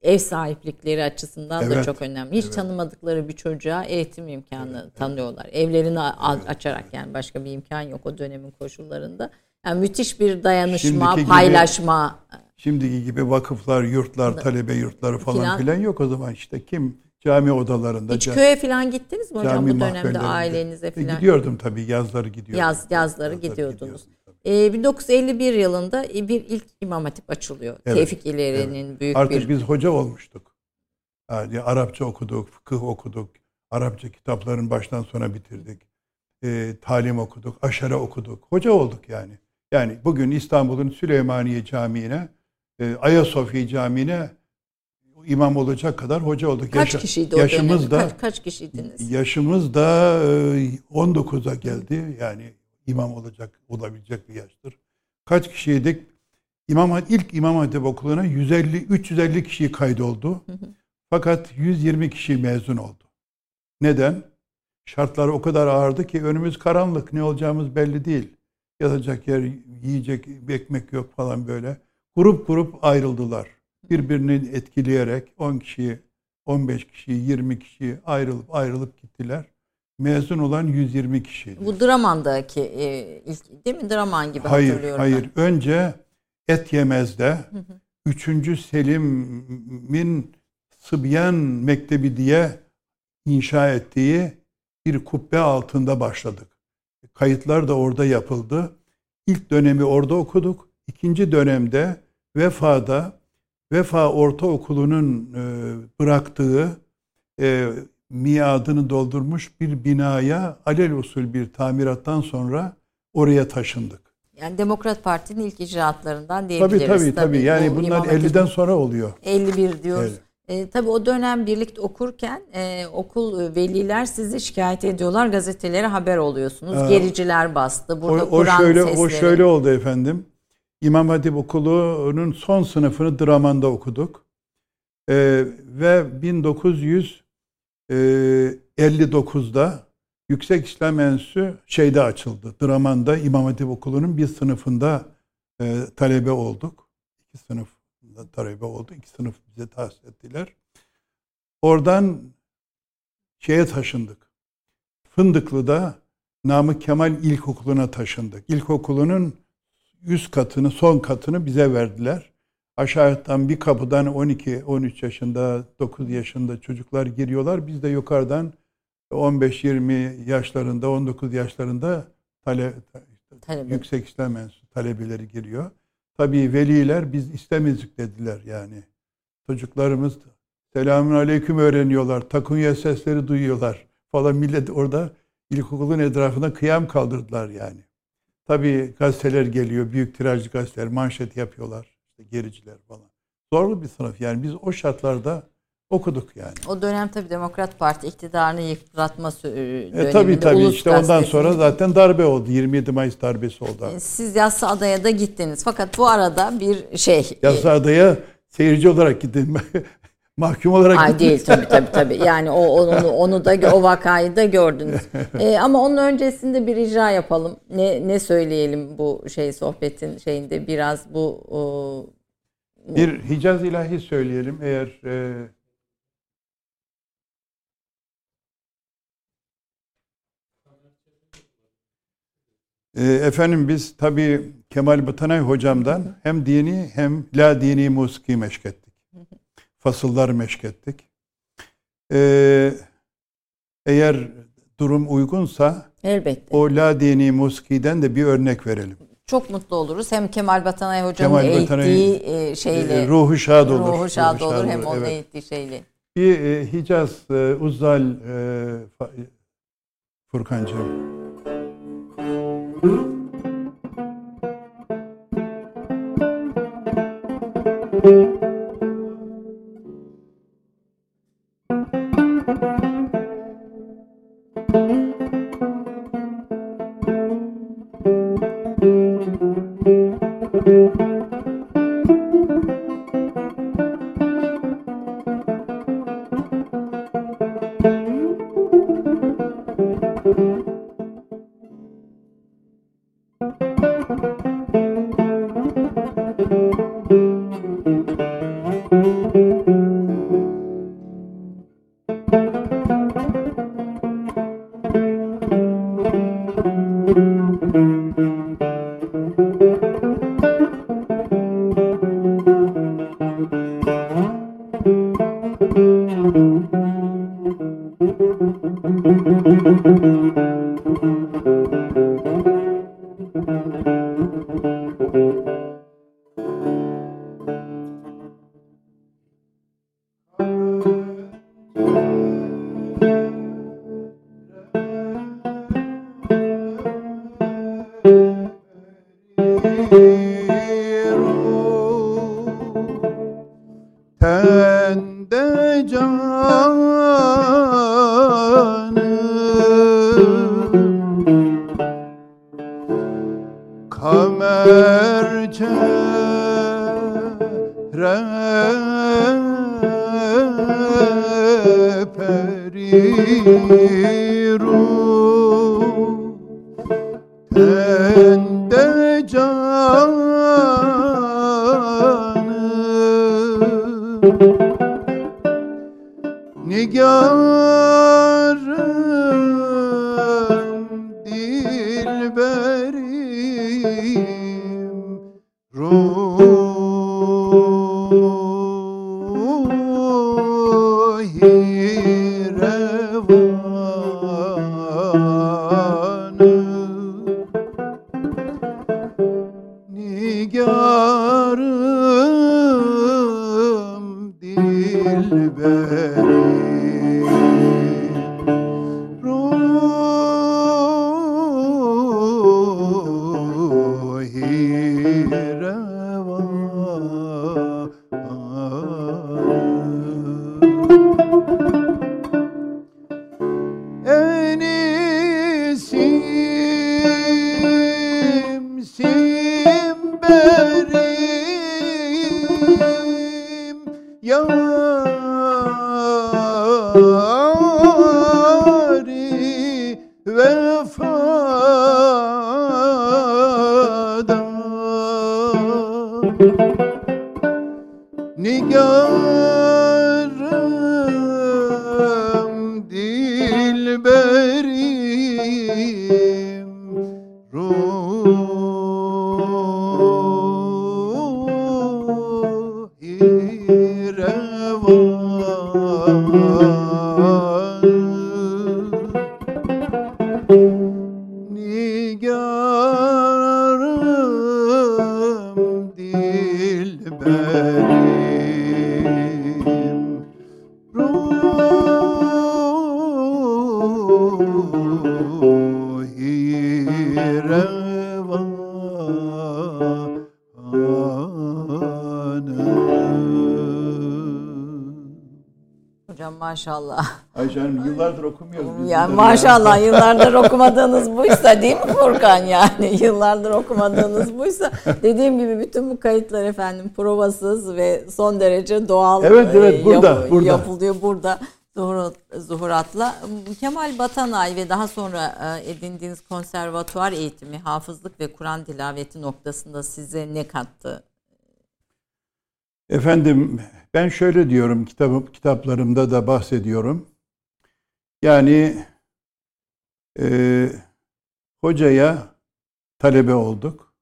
[SPEAKER 1] ev sahiplikleri açısından da
[SPEAKER 2] Evet,
[SPEAKER 1] çok önemli. Hiç
[SPEAKER 2] evet.
[SPEAKER 1] tanımadıkları bir çocuğa eğitim imkanı
[SPEAKER 2] Evet,
[SPEAKER 1] tanıyorlar. Evlerini a- açarak yani başka bir imkan yok o dönemin koşullarında. Yani müthiş bir dayanışma,
[SPEAKER 2] Şimdiki gibi-
[SPEAKER 1] paylaşma.
[SPEAKER 2] Şimdiki gibi vakıflar, yurtlar, talebe yurtları falan
[SPEAKER 1] Filan.
[SPEAKER 2] filan yok o zaman işte kim cami odalarında
[SPEAKER 1] Hiç köye falan gittiniz mi hocam bu dönemde ailenize
[SPEAKER 2] E,
[SPEAKER 1] falan?
[SPEAKER 2] Gidiyordum tabii yazları gidiyordum.
[SPEAKER 1] Yaz- yazları
[SPEAKER 2] Yazları
[SPEAKER 1] gidiyordunuz. Ee, 1951 yılında bir ilk imam hatip açılıyor.
[SPEAKER 2] Evet,
[SPEAKER 1] Tevfik İleri'nin büyük
[SPEAKER 2] Artık
[SPEAKER 1] bir
[SPEAKER 2] biz hoca olmuştuk. Yani Arapça okuduk, fıkıh okuduk, Arapça kitapların baştan sona bitirdik. E, talim okuduk, aşere okuduk. Hoca olduk yani. Yani bugün İstanbul'un Süleymaniye Camii'ne, e, Ayasofya Camii'ne imam olacak kadar hoca olduk.
[SPEAKER 1] kaç
[SPEAKER 2] Yaşa-
[SPEAKER 1] kişiydi o
[SPEAKER 2] yaşımız
[SPEAKER 1] dönem?
[SPEAKER 2] da
[SPEAKER 1] Kaç, kaç kişiydiniz?
[SPEAKER 2] Yaşımız da e, 19'a geldi. Yani imam olacak, olabilecek bir yaştır. Kaç kişiydik? İmam ilk İmam Hatip Okulu'na 150 350 kişi kaydoldu. Fakat 120 kişi mezun oldu. Neden? Şartlar o kadar ağırdı ki önümüz karanlık. Ne olacağımız belli değil. Yatacak yer, yiyecek ekmek yok falan böyle. Grup grup ayrıldılar. Birbirini etkileyerek 10 kişi, 15 kişi, 20 kişi ayrılıp ayrılıp gittiler. Mezun olan 120 kişiydi.
[SPEAKER 1] Bu Draman'daki e, ilk değil mi? Draman gibi
[SPEAKER 2] Hayır,
[SPEAKER 1] hatırlıyorum
[SPEAKER 2] hayır. Önce Et Yemez'de 3. Selim'in Sıbyan Mektebi diye inşa ettiği bir kubbe altında başladık. Kayıtlar da orada yapıldı. İlk dönemi orada okuduk. İkinci dönemde Vefa'da Vefa Ortaokulu'nun e, bıraktığı e, miadını doldurmuş bir binaya alel usul bir tamirattan sonra oraya taşındık.
[SPEAKER 1] Yani Demokrat Parti'nin ilk icraatlarından
[SPEAKER 2] Tabii
[SPEAKER 1] diyebiliriz.
[SPEAKER 2] tabii tabii. Yani
[SPEAKER 1] Bu
[SPEAKER 2] bunlar
[SPEAKER 1] İmam Hatip
[SPEAKER 2] 50'den sonra oluyor.
[SPEAKER 1] 51 diyoruz.
[SPEAKER 2] Evet.
[SPEAKER 1] E, tabii o dönem birlikte okurken e, okul e, veliler sizi şikayet ediyorlar. Gazetelere haber oluyorsunuz.
[SPEAKER 2] Ee,
[SPEAKER 1] Gericiler bastı.
[SPEAKER 2] O,
[SPEAKER 1] Burada
[SPEAKER 2] o
[SPEAKER 1] Kur'an
[SPEAKER 2] şöyle
[SPEAKER 1] sesleri.
[SPEAKER 2] o şöyle oldu efendim. İmam Hatip Okulu'nun son sınıfını Draman'da okuduk. Ee, ve 1959'da Yüksek İslam Enstitüsü şeyde açıldı. Draman'da İmam Hatip Okulu'nun bir sınıfında e, talebe olduk. İki sınıf talebe oldu. İki sınıf bize tahsis ettiler. Oradan şeye taşındık. Fındıklı'da Namık Kemal İlkokulu'na taşındık. İlkokulunun üst katını, son katını bize verdiler. Aşağıdan bir kapıdan 12-13 yaşında, 9 yaşında çocuklar giriyorlar. Biz de yukarıdan 15-20 yaşlarında, 19 yaşlarında tale,
[SPEAKER 1] Talebe.
[SPEAKER 2] Yüksek İslam Enstitüsü talebeleri giriyor. Tabii veliler biz istemezdik dediler yani. Çocuklarımız selamun aleyküm öğreniyorlar. Takunya sesleri duyuyorlar falan. Millet orada ilkokulun etrafına kıyam kaldırdılar yani. Tabii gazeteler geliyor. Büyük tirajlı gazeteler manşet yapıyorlar. İşte gericiler falan. Zorlu bir sınıf yani. Biz o şartlarda okuduk yani.
[SPEAKER 1] O dönem tabii Demokrat Parti iktidarını yıpratma sü- döneminde.
[SPEAKER 2] E, tabii tabii
[SPEAKER 1] Ulus
[SPEAKER 2] işte ondan sonra zaten darbe oldu. 27 Mayıs darbesi oldu.
[SPEAKER 1] E, Siz Yassıada'ya da gittiniz. Fakat bu arada bir şey. e,
[SPEAKER 2] Yassıada'ya seyirci olarak gittim. Mahkum olarak
[SPEAKER 1] Ay değil tabii tabii tabii. Yani o onu onu da o vakayı da gördünüz. Ee, ama onun öncesinde bir icra yapalım. Ne ne söyleyelim bu şey sohbetin şeyinde biraz bu o,
[SPEAKER 2] Bir Hicaz ilahi söyleyelim eğer e, e, efendim biz tabii Kemal Batanay hocamdan hem dini hem la dini musiki meşk ettik. Fasıllar meşk ettik. E, eğer durum uygunsa
[SPEAKER 1] elbette.
[SPEAKER 2] o la dini musikiden de bir örnek verelim.
[SPEAKER 1] Çok mutlu oluruz. Hem Kemal Batanay hocamın
[SPEAKER 2] Kemal
[SPEAKER 1] eğittiği e, şeyle
[SPEAKER 2] E, ruhu şad olur.
[SPEAKER 1] ruhu şad olur hem
[SPEAKER 2] olur,
[SPEAKER 1] onun
[SPEAKER 2] evet.
[SPEAKER 1] eğittiği şeyle.
[SPEAKER 2] Bir e, Hicaz e, Uzzal e, Furkancığım.
[SPEAKER 1] Maşallah.
[SPEAKER 2] Ayşe Hanım yıllardır okumuyoruz.
[SPEAKER 1] Biz yani maşallah yıllardır okumadığınız buysa değil mi Furkan yani? Yıllardır okumadığınız buysa. Dediğim gibi bütün bu kayıtlar efendim provasız ve son derece doğal
[SPEAKER 2] evet, evet, burada, yap, burada.
[SPEAKER 1] yapılıyor burada. Zuhur, Zuhurat'la. Kemal Batanay ve daha sonra edindiğiniz konservatuar eğitimi, hafızlık ve Kur'an tilaveti noktasında size ne kattı?
[SPEAKER 2] Efendim ben şöyle diyorum kitap, kitaplarımda da bahsediyorum. Yani e, hocaya talebe olduk.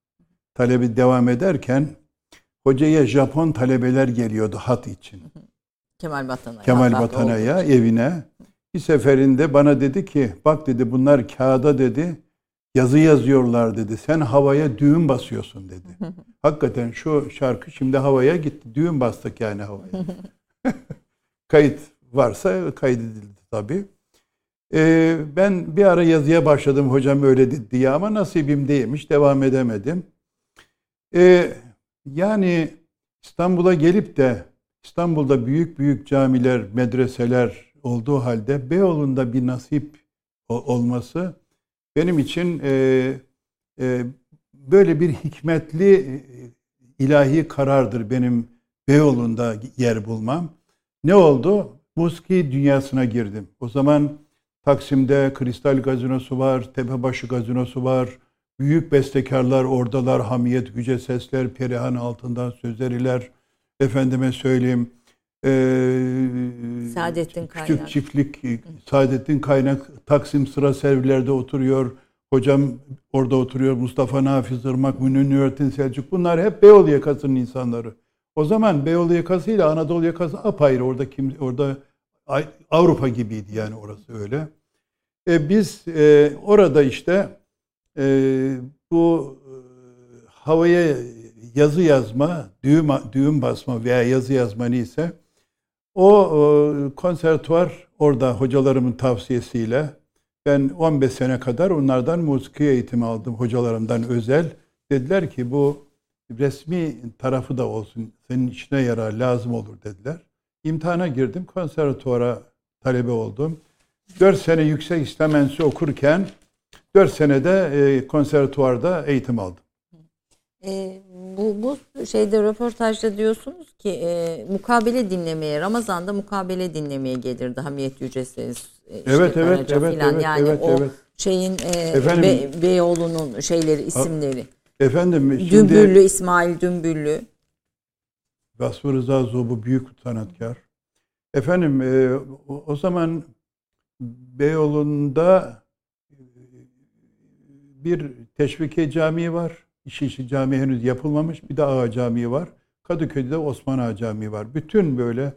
[SPEAKER 2] Talebi devam ederken hocaya Japon talebeler geliyordu hat için.
[SPEAKER 1] Kemal Batana'ya.
[SPEAKER 2] Kemal Batana'ya evine. Bir seferinde bana dedi ki bak dedi bunlar kağıda dedi yazı yazıyorlar dedi. Sen havaya düğün basıyorsun dedi. Hakikaten şu şarkı şimdi havaya gitti. Düğün bastık yani havaya. Kayıt varsa kaydedildi tabii. Ee, ben bir ara yazıya başladım hocam öyle dedi diye ama nasibim değilmiş devam edemedim. Ee, yani İstanbul'a gelip de İstanbul'da büyük büyük camiler, medreseler olduğu halde Beyoğlu'nda bir nasip olması benim için e, e, böyle bir hikmetli e, ilahi karardır benim Beyoğlu'nda yer bulmam. Ne oldu? Musiki dünyasına girdim. O zaman Taksim'de Kristal Gazinosu var, Tepebaşı Gazinosu var. Büyük bestekarlar oradalar. Hamiyet Yüce Sesler, Perihan Altından Sözleriler. Efendime söyleyeyim. E,
[SPEAKER 1] Saadettin
[SPEAKER 2] Küçük
[SPEAKER 1] Kaynak.
[SPEAKER 2] çiftlik, Saadettin Kaynak Taksim sıra servilerde oturuyor. Hocam orada oturuyor. Mustafa Nafiz Irmak, Münir Nurettin Selçuk. Bunlar hep Beyoğlu yakasının insanları. O zaman Beyoğlu yakası ile Anadolu yakası apayrı. Orada kim orada Avrupa gibiydi yani orası öyle. E, biz e, orada işte e, bu e, havaya yazı yazma, düğüm, düğüm basma veya yazı yazma neyse o e, konservatuvar orada hocalarımın tavsiyesiyle ben 15 sene kadar onlardan musiki eğitimi aldım hocalarımdan özel. Dediler ki bu resmi tarafı da olsun senin işine yarar lazım olur dediler. İmtihana girdim konservatuvara talebe oldum. 4 sene yüksek İslam okurken 4 senede e, konservatuvarda eğitim aldım.
[SPEAKER 1] E, bu, bu şeyde röportajda diyorsunuz ki e, mukabele dinlemeye Ramazan'da mukabele dinlemeye gelirdi Hamiyet Yücesiz.
[SPEAKER 2] E, işte evet evet evet,
[SPEAKER 1] filan.
[SPEAKER 2] evet
[SPEAKER 1] yani
[SPEAKER 2] evet
[SPEAKER 1] o
[SPEAKER 2] evet.
[SPEAKER 1] şeyin e, Efendim, Be, Beyoğlu'nun şeyleri isimleri.
[SPEAKER 2] Efendim
[SPEAKER 1] şimdi Dümbüllü İsmail Dümbüllü.
[SPEAKER 2] Vasfı Rıza Zobu büyük sanatçı. Efendim e, o, o zaman Beyoğlu'nda e, bir teşvike camii var. İşi Camii henüz yapılmamış. Bir de Ağa Camii var. Kadıköy'de Osman Ağa Camii var. Bütün böyle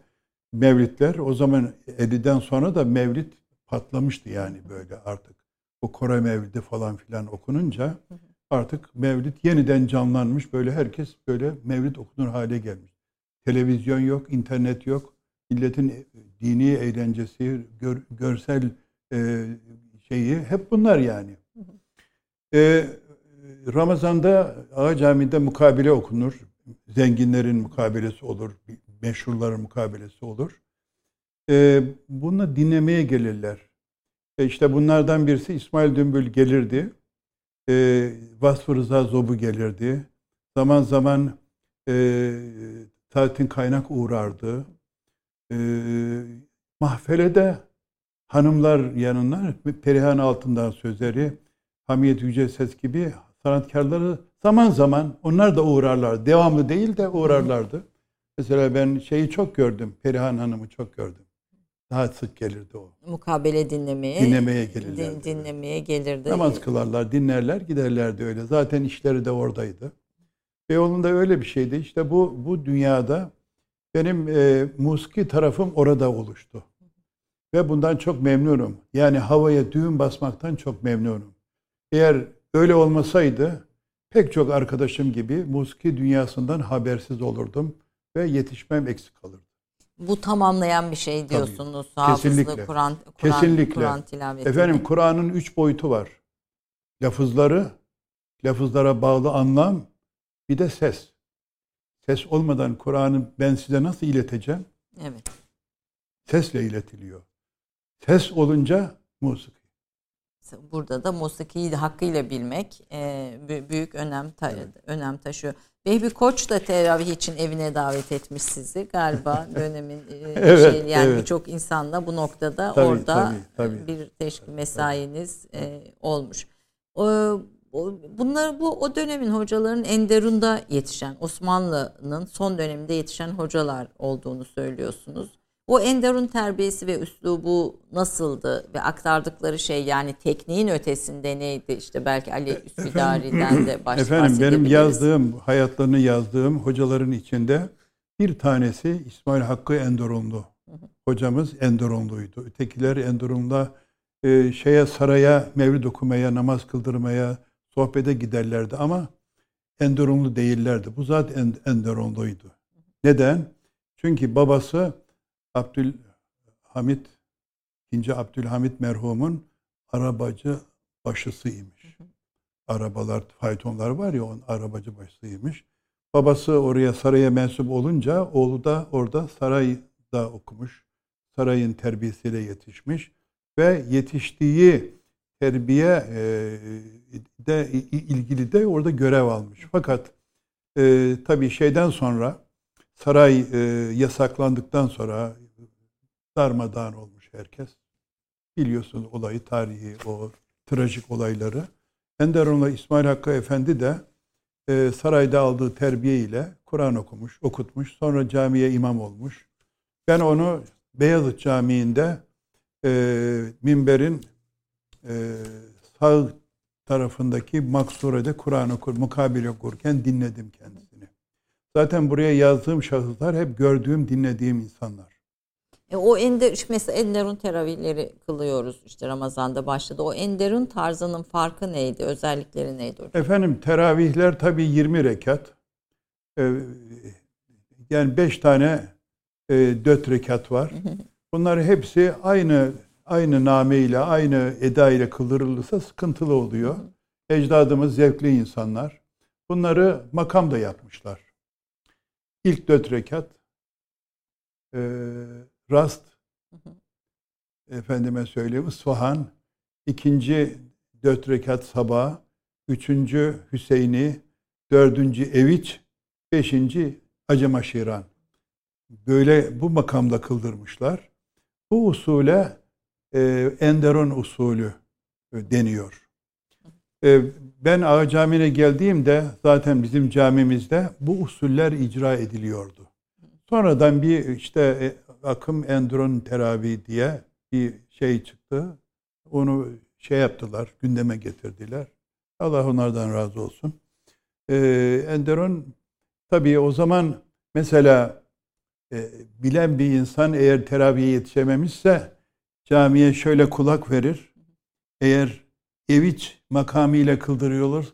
[SPEAKER 2] mevlitler o zaman 50'den sonra da mevlit patlamıştı yani böyle artık. O Kore mevlidi falan filan okununca artık mevlit yeniden canlanmış. Böyle herkes böyle mevlid okunur hale gelmiş. Televizyon yok, internet yok. Milletin dini eğlencesi, gör, görsel e, şeyi hep bunlar yani. E, Ramazan'da Ağa Camii'de mukabele okunur. Zenginlerin mukabelesi olur, meşhurların mukabelesi olur. E, bunu dinlemeye gelirler. E işte bunlardan birisi İsmail Dümbül gelirdi. E, Vasfı Rıza Zobu gelirdi. Zaman zaman e, Tatin Kaynak uğrardı. E, mahfelede hanımlar yanına Perihan Altından sözleri, Hamiyet Yüce Ses gibi sanatkarları zaman zaman onlar da uğrarlar. Devamlı değil de uğrarlardı. Mesela ben şeyi çok gördüm. Perihan Hanım'ı çok gördüm. Daha sık gelirdi o.
[SPEAKER 1] Mukabele dinlemeye.
[SPEAKER 2] Dinlemeye gelirlerdi.
[SPEAKER 1] Din, dinlemeye gelirdi.
[SPEAKER 2] Namaz kılarlar, dinlerler, giderlerdi öyle. Zaten işleri de oradaydı. Beyoğlu'nda öyle bir şeydi. İşte bu bu dünyada benim e, musiki tarafım orada oluştu. Ve bundan çok memnunum. Yani havaya düğün basmaktan çok memnunum. Eğer öyle olmasaydı pek çok arkadaşım gibi musiki dünyasından habersiz olurdum ve yetişmem eksik kalırdı.
[SPEAKER 1] Bu tamamlayan bir şey diyorsunuz.
[SPEAKER 2] Tabii. Kesinlikle.
[SPEAKER 1] Kur'an
[SPEAKER 2] Kesinlikle.
[SPEAKER 1] Kur'an tilaveti.
[SPEAKER 2] Efendim Kur'an'ın üç boyutu var. Lafızları, lafızlara bağlı anlam, bir de ses. Ses olmadan Kur'an'ı ben size nasıl ileteceğim?
[SPEAKER 1] Evet.
[SPEAKER 2] Sesle iletiliyor. Ses olunca musiki.
[SPEAKER 1] Burada da musikiyi de hakkıyla bilmek e, büyük önem ta, evet. önem taşıyor. Vehbi Koç da teravih için evine davet etmiş sizi galiba dönemin e,
[SPEAKER 2] evet,
[SPEAKER 1] şey yani
[SPEAKER 2] evet.
[SPEAKER 1] birçok insanla bu noktada
[SPEAKER 2] tabii,
[SPEAKER 1] orada
[SPEAKER 2] tabii, tabii.
[SPEAKER 1] bir teşkil mesainiz e, olmuş. O, bunlar bu o dönemin hocaların enderunda yetişen Osmanlı'nın son döneminde yetişen hocalar olduğunu söylüyorsunuz. O Enderun terbiyesi ve üslubu nasıldı ve aktardıkları şey yani tekniğin ötesinde neydi? İşte belki Ali Üsküdari'den de baş
[SPEAKER 2] Efendim benim yazdığım, hayatlarını yazdığım hocaların içinde bir tanesi İsmail Hakkı Enderunlu. Hocamız Enderunluydu. Ötekiler Enderun'da e, şeye saraya mevlid okumaya, namaz kıldırmaya, sohbete giderlerdi ama Enderunlu değillerdi. Bu zat Enderunluydu. Neden? Çünkü babası Abdülhamit İkinci Abdülhamit merhumun arabacı başısıymış. Arabalar, faytonlar var ya onun arabacı başısıymış. Babası oraya saraya mensup olunca oğlu da orada sarayda okumuş. Sarayın terbiyesiyle yetişmiş ve yetiştiği terbiye de ilgili de orada görev almış. Fakat e, tabii şeyden sonra saray e, yasaklandıktan sonra darmadağın olmuş herkes. Biliyorsunuz olayı, tarihi, o trajik olayları. Enderun'la İsmail Hakkı Efendi de e, sarayda aldığı terbiye ile Kur'an okumuş, okutmuş. Sonra camiye imam olmuş. Ben onu Beyazıt Camii'nde e, minberin e, sağ tarafındaki maksurede Kur'an okur, mukabele okurken dinledim kendisini. Zaten buraya yazdığım şahıslar hep gördüğüm, dinlediğim insanlar.
[SPEAKER 1] E, o ender, mesela Enderun teravihleri kılıyoruz işte Ramazan'da başladı. O Enderun tarzının farkı neydi? Özellikleri neydi hocam?
[SPEAKER 2] Efendim teravihler tabii 20 rekat. Ee, yani 5 tane e, 4 rekat var. Bunlar hepsi aynı aynı name ile aynı eda ile kıldırılırsa sıkıntılı oluyor. Ecdadımız zevkli insanlar. Bunları makam da yapmışlar. İlk dört rekat e, Rast efendime söyleyeyim İsfahan ikinci dört rekat sabah üçüncü Hüseyin'i dördüncü Eviç beşinci Acemaşiran böyle bu makamda kıldırmışlar. Bu usule e, Enderon usulü e, deniyor. E, ben Ağa Camii'ne geldiğimde zaten bizim camimizde bu usuller icra ediliyordu. Sonradan bir işte e, akım endron teravi diye bir şey çıktı. Onu şey yaptılar, gündeme getirdiler. Allah onlardan razı olsun. Ee, endron tabii o zaman mesela e, bilen bir insan eğer teraviye yetişememişse camiye şöyle kulak verir. Eğer eviç makamıyla kıldırıyorlar,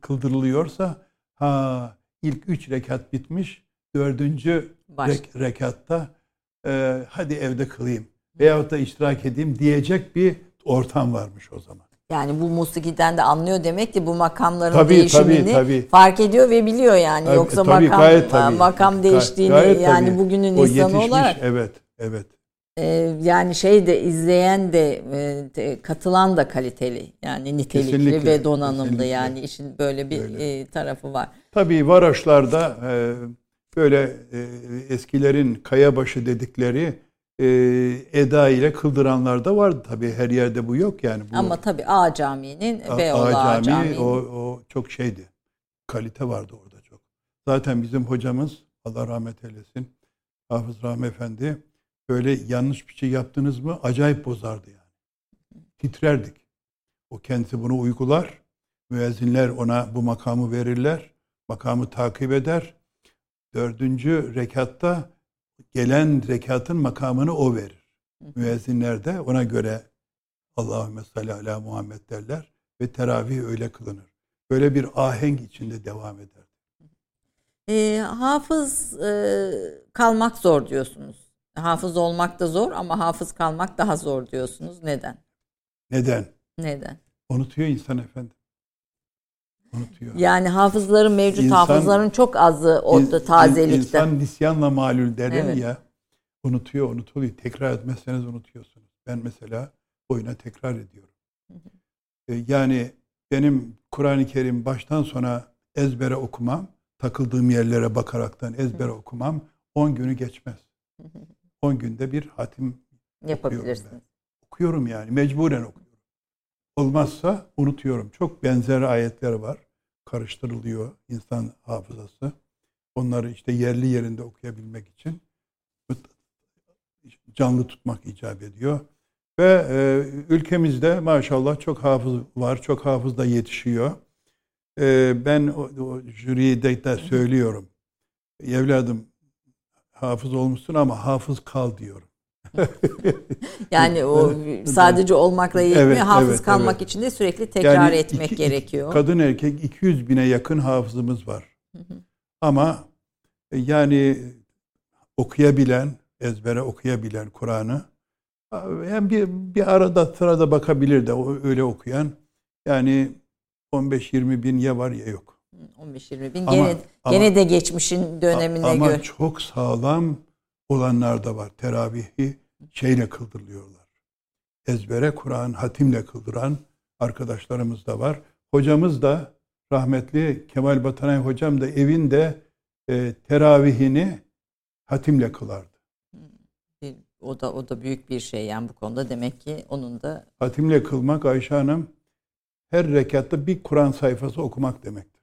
[SPEAKER 2] kıldırılıyorsa ha ilk üç rekat bitmiş, dördüncü rek, rekatta e, hadi evde kılayım veyahut da iştirak edeyim diyecek bir ortam varmış o zaman.
[SPEAKER 1] Yani bu musikiden de anlıyor demek ki bu makamların tabii, değişimini tabii, tabii. fark ediyor ve biliyor yani. Tabii, Yoksa tabii, makam gayet, tabii. makam değiştiğini gayet, yani tabii. bugünün o insanı olarak.
[SPEAKER 2] Evet, evet.
[SPEAKER 1] E, yani şey de izleyen de e, katılan da kaliteli yani nitelikli kesinlikle, ve donanımlı kesinlikle. yani işin böyle bir e, tarafı var.
[SPEAKER 2] Tabii varoşlarda e, böyle e, eskilerin kayabaşı dedikleri e, eda ile kıldıranlar da vardı tabii her yerde bu yok yani. Bu,
[SPEAKER 1] Ama tabii A Camii'nin Beyoğlu A, A Camii,
[SPEAKER 2] o, o çok şeydi. Kalite vardı orada çok. Zaten bizim hocamız Allah rahmet eylesin Hafız Rahmi Efendi böyle yanlış bir şey yaptınız mı acayip bozardı yani. Titrerdik. O kendisi bunu uygular. Müezzinler ona bu makamı verirler. Makamı takip eder dördüncü rekatta gelen rekatın makamını o verir. Müezzinler de ona göre Allahümme salli ala Muhammed derler ve teravih öyle kılınır. Böyle bir ahenk içinde devam eder.
[SPEAKER 1] E, hafız e, kalmak zor diyorsunuz. Hafız olmak da zor ama hafız kalmak daha zor diyorsunuz. Neden?
[SPEAKER 2] Neden?
[SPEAKER 1] Neden?
[SPEAKER 2] Unutuyor insan efendim unutuyor.
[SPEAKER 1] Yani hafızların mevcut insan, hafızların çok azı orada tazelikte.
[SPEAKER 2] İnsan nisyanla malul derler evet. ya. Unutuyor, unutuluyor. Tekrar etmezseniz unutuyorsunuz. Ben mesela oyuna tekrar ediyorum. Hı hı. E, yani benim Kur'an-ı Kerim baştan sona ezbere okumam, takıldığım yerlere bakaraktan ezbere hı. okumam 10 günü geçmez. 10 günde bir hatim
[SPEAKER 1] yapabilirsiniz.
[SPEAKER 2] Okuyorum yani mecburen okuyorum. Olmazsa unutuyorum. Çok benzer ayetler var. Karıştırılıyor insan hafızası. Onları işte yerli yerinde okuyabilmek için canlı tutmak icap ediyor. Ve e, ülkemizde maşallah çok hafız var, çok hafız da yetişiyor. E, ben o, o jüriye de, söylüyorum. Evladım hafız olmuşsun ama hafız kal diyorum.
[SPEAKER 1] yani o sadece olmakla yetmiyor. Evet, hafız evet, kalmak evet. için de sürekli tekrar yani etmek iki, gerekiyor.
[SPEAKER 2] Kadın erkek 200 bine yakın hafızımız var. Ama e, yani okuyabilen, ezbere okuyabilen Kur'an'ı Hem bir, bir arada sırada bakabilir de öyle okuyan. Yani 15-20 bin ya var ya yok.
[SPEAKER 1] 15-20 bin. Ama, gene, ama, gene de geçmişin dönemine göre.
[SPEAKER 2] Ama çok sağlam olanlar da var. Teravihi şeyle kıldırıyorlar. Ezbere Kur'an hatimle kıldıran arkadaşlarımız da var. Hocamız da rahmetli Kemal Batanay hocam da evinde e, teravihini hatimle kılardı.
[SPEAKER 1] O da o da büyük bir şey yani bu konuda demek ki onun da
[SPEAKER 2] hatimle kılmak Ayşe Hanım her rekatta bir Kur'an sayfası okumak demektir.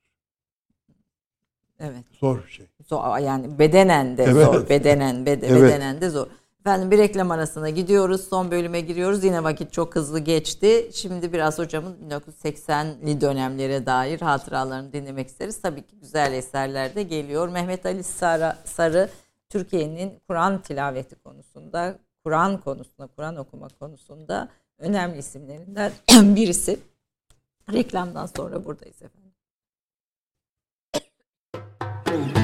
[SPEAKER 1] Evet.
[SPEAKER 2] Zor bir şey.
[SPEAKER 1] Zor yani bedenen de evet. zor. Bedenen bed evet. bedenen de zor. Efendim bir reklam arasına gidiyoruz. Son bölüme giriyoruz. Yine vakit çok hızlı geçti. Şimdi biraz hocamın 1980'li dönemlere dair hatıralarını dinlemek isteriz. Tabii ki güzel eserler de geliyor. Mehmet Ali Sarı, Sarı Türkiye'nin Kur'an tilaveti konusunda, Kur'an konusunda, Kur'an okuma konusunda önemli isimlerinden birisi. Reklamdan sonra buradayız efendim.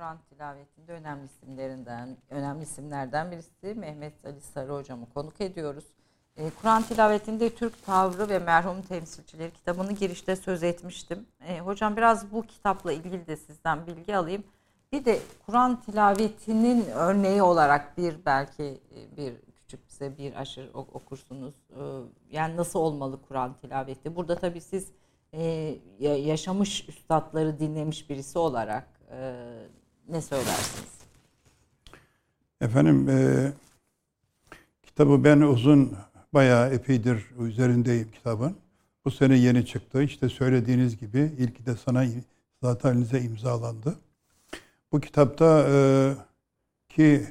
[SPEAKER 1] Kur'an tilavetinde önemli isimlerinden, önemli isimlerden birisi Mehmet Ali Sarı hocamı konuk ediyoruz. E, Kur'an tilavetinde Türk tavrı ve merhum temsilcileri kitabını girişte söz etmiştim. E, hocam biraz bu kitapla ilgili de sizden bilgi alayım. Bir de Kur'an tilavetinin örneği olarak bir belki e, bir küçük bize bir aşır okursunuz. E, yani nasıl olmalı Kur'an tilaveti? Burada tabii siz e, yaşamış üstadları dinlemiş birisi olarak ne söylersiniz?
[SPEAKER 2] Efendim e, kitabı ben uzun bayağı epeydir üzerindeyim kitabın. Bu sene yeni çıktı. İşte söylediğiniz gibi ilk de sana zaten elinize imzalandı. Bu kitapta e, ki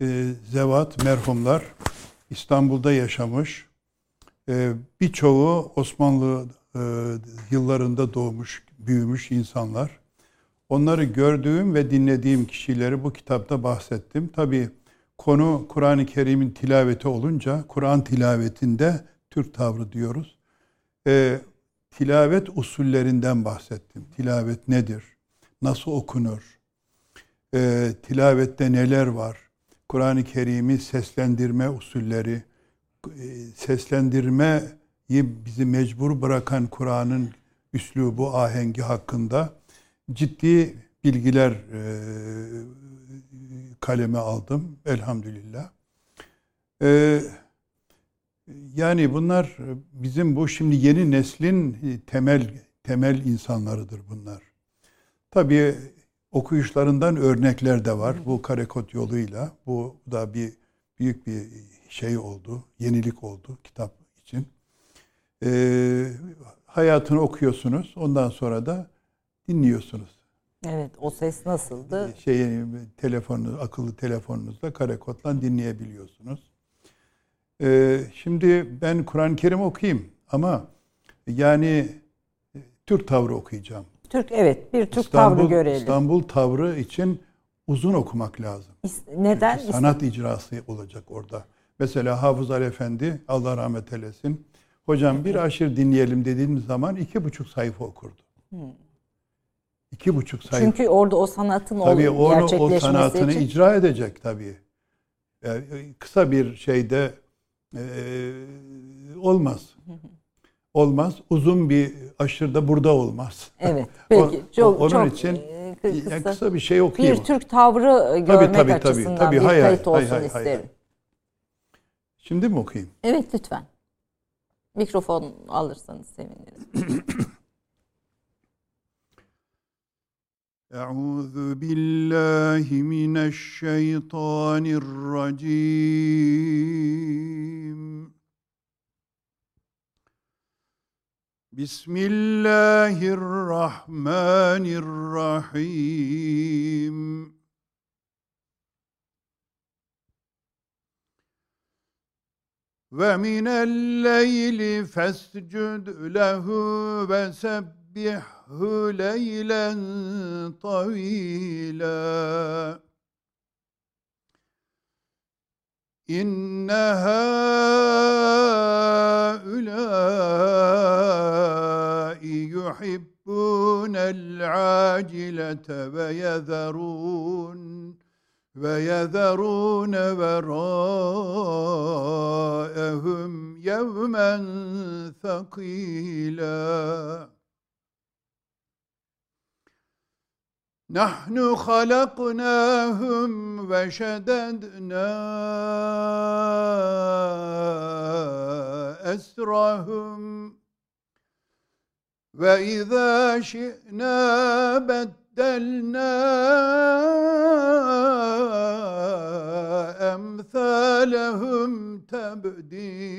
[SPEAKER 2] e, zevat merhumlar İstanbul'da yaşamış. E, birçoğu Osmanlı e, yıllarında doğmuş, büyümüş insanlar. Onları gördüğüm ve dinlediğim kişileri bu kitapta bahsettim. Tabi konu Kur'an-ı Kerim'in tilaveti olunca Kur'an tilavetinde Türk tavrı diyoruz. E, tilavet usullerinden bahsettim. Tilavet nedir? Nasıl okunur? E, tilavette neler var? Kur'an-ı Kerim'i seslendirme usulleri, e, seslendirmeyi bizi mecbur bırakan Kur'an'ın üslubu, ahengi hakkında ciddi bilgiler e, kaleme aldım elhamdülillah. E, yani bunlar bizim bu şimdi yeni neslin temel temel insanlarıdır bunlar. Tabii okuyuşlarından örnekler de var. Bu karekot yoluyla. Bu da bir büyük bir şey oldu. Yenilik oldu kitap için. Ee, hayatını okuyorsunuz. Ondan sonra da dinliyorsunuz.
[SPEAKER 1] Evet, o ses nasıldı?
[SPEAKER 2] Şey, telefonunuz, akıllı telefonunuzda kare kodla dinleyebiliyorsunuz. Ee, şimdi ben Kur'an-ı Kerim okuyayım ama yani e, Türk tavrı okuyacağım.
[SPEAKER 1] Türk evet, bir Türk İstanbul, tavrı görelim.
[SPEAKER 2] İstanbul tavrı için uzun okumak lazım.
[SPEAKER 1] Neden?
[SPEAKER 2] Çünkü sanat icrası olacak orada. Mesela Hafız Ali Efendi, Allah rahmet eylesin. Hocam bir aşır dinleyelim dediğimiz zaman iki buçuk sayfa okurdu. Hmm. İki buçuk sayfa.
[SPEAKER 1] Çünkü orada o sanatın tabii onu, gerçekleşmesi o sanatını için.
[SPEAKER 2] icra edecek tabii. Yani kısa bir şeyde e, olmaz. olmaz. Uzun bir aşırda burada olmaz.
[SPEAKER 1] Evet. Peki. Çok,
[SPEAKER 2] Onun
[SPEAKER 1] çok
[SPEAKER 2] için e, kısa, yani kısa bir şey okuyayım.
[SPEAKER 1] Bir Türk tavrı görmek tabii, tabii, açısından tabii, tabii. bir hay, kayıt olsun hay, isterim. Hay, hay.
[SPEAKER 2] Şimdi mi okuyayım?
[SPEAKER 1] Evet lütfen. Mikrofon alırsanız sevinirim.
[SPEAKER 2] أعوذ بالله من الشيطان الرجيم. بسم الله الرحمن الرحيم. ومن الليل فاسجد له وسبح فسبحه ليلا طويلا. إن هؤلاء يحبون العاجلة ويذرون ويذرون وراءهم يوما ثقيلا. نحن خلقناهم وشددنا أسرهم. وإذا شئنا بدلنا أمثالهم تبديلاً.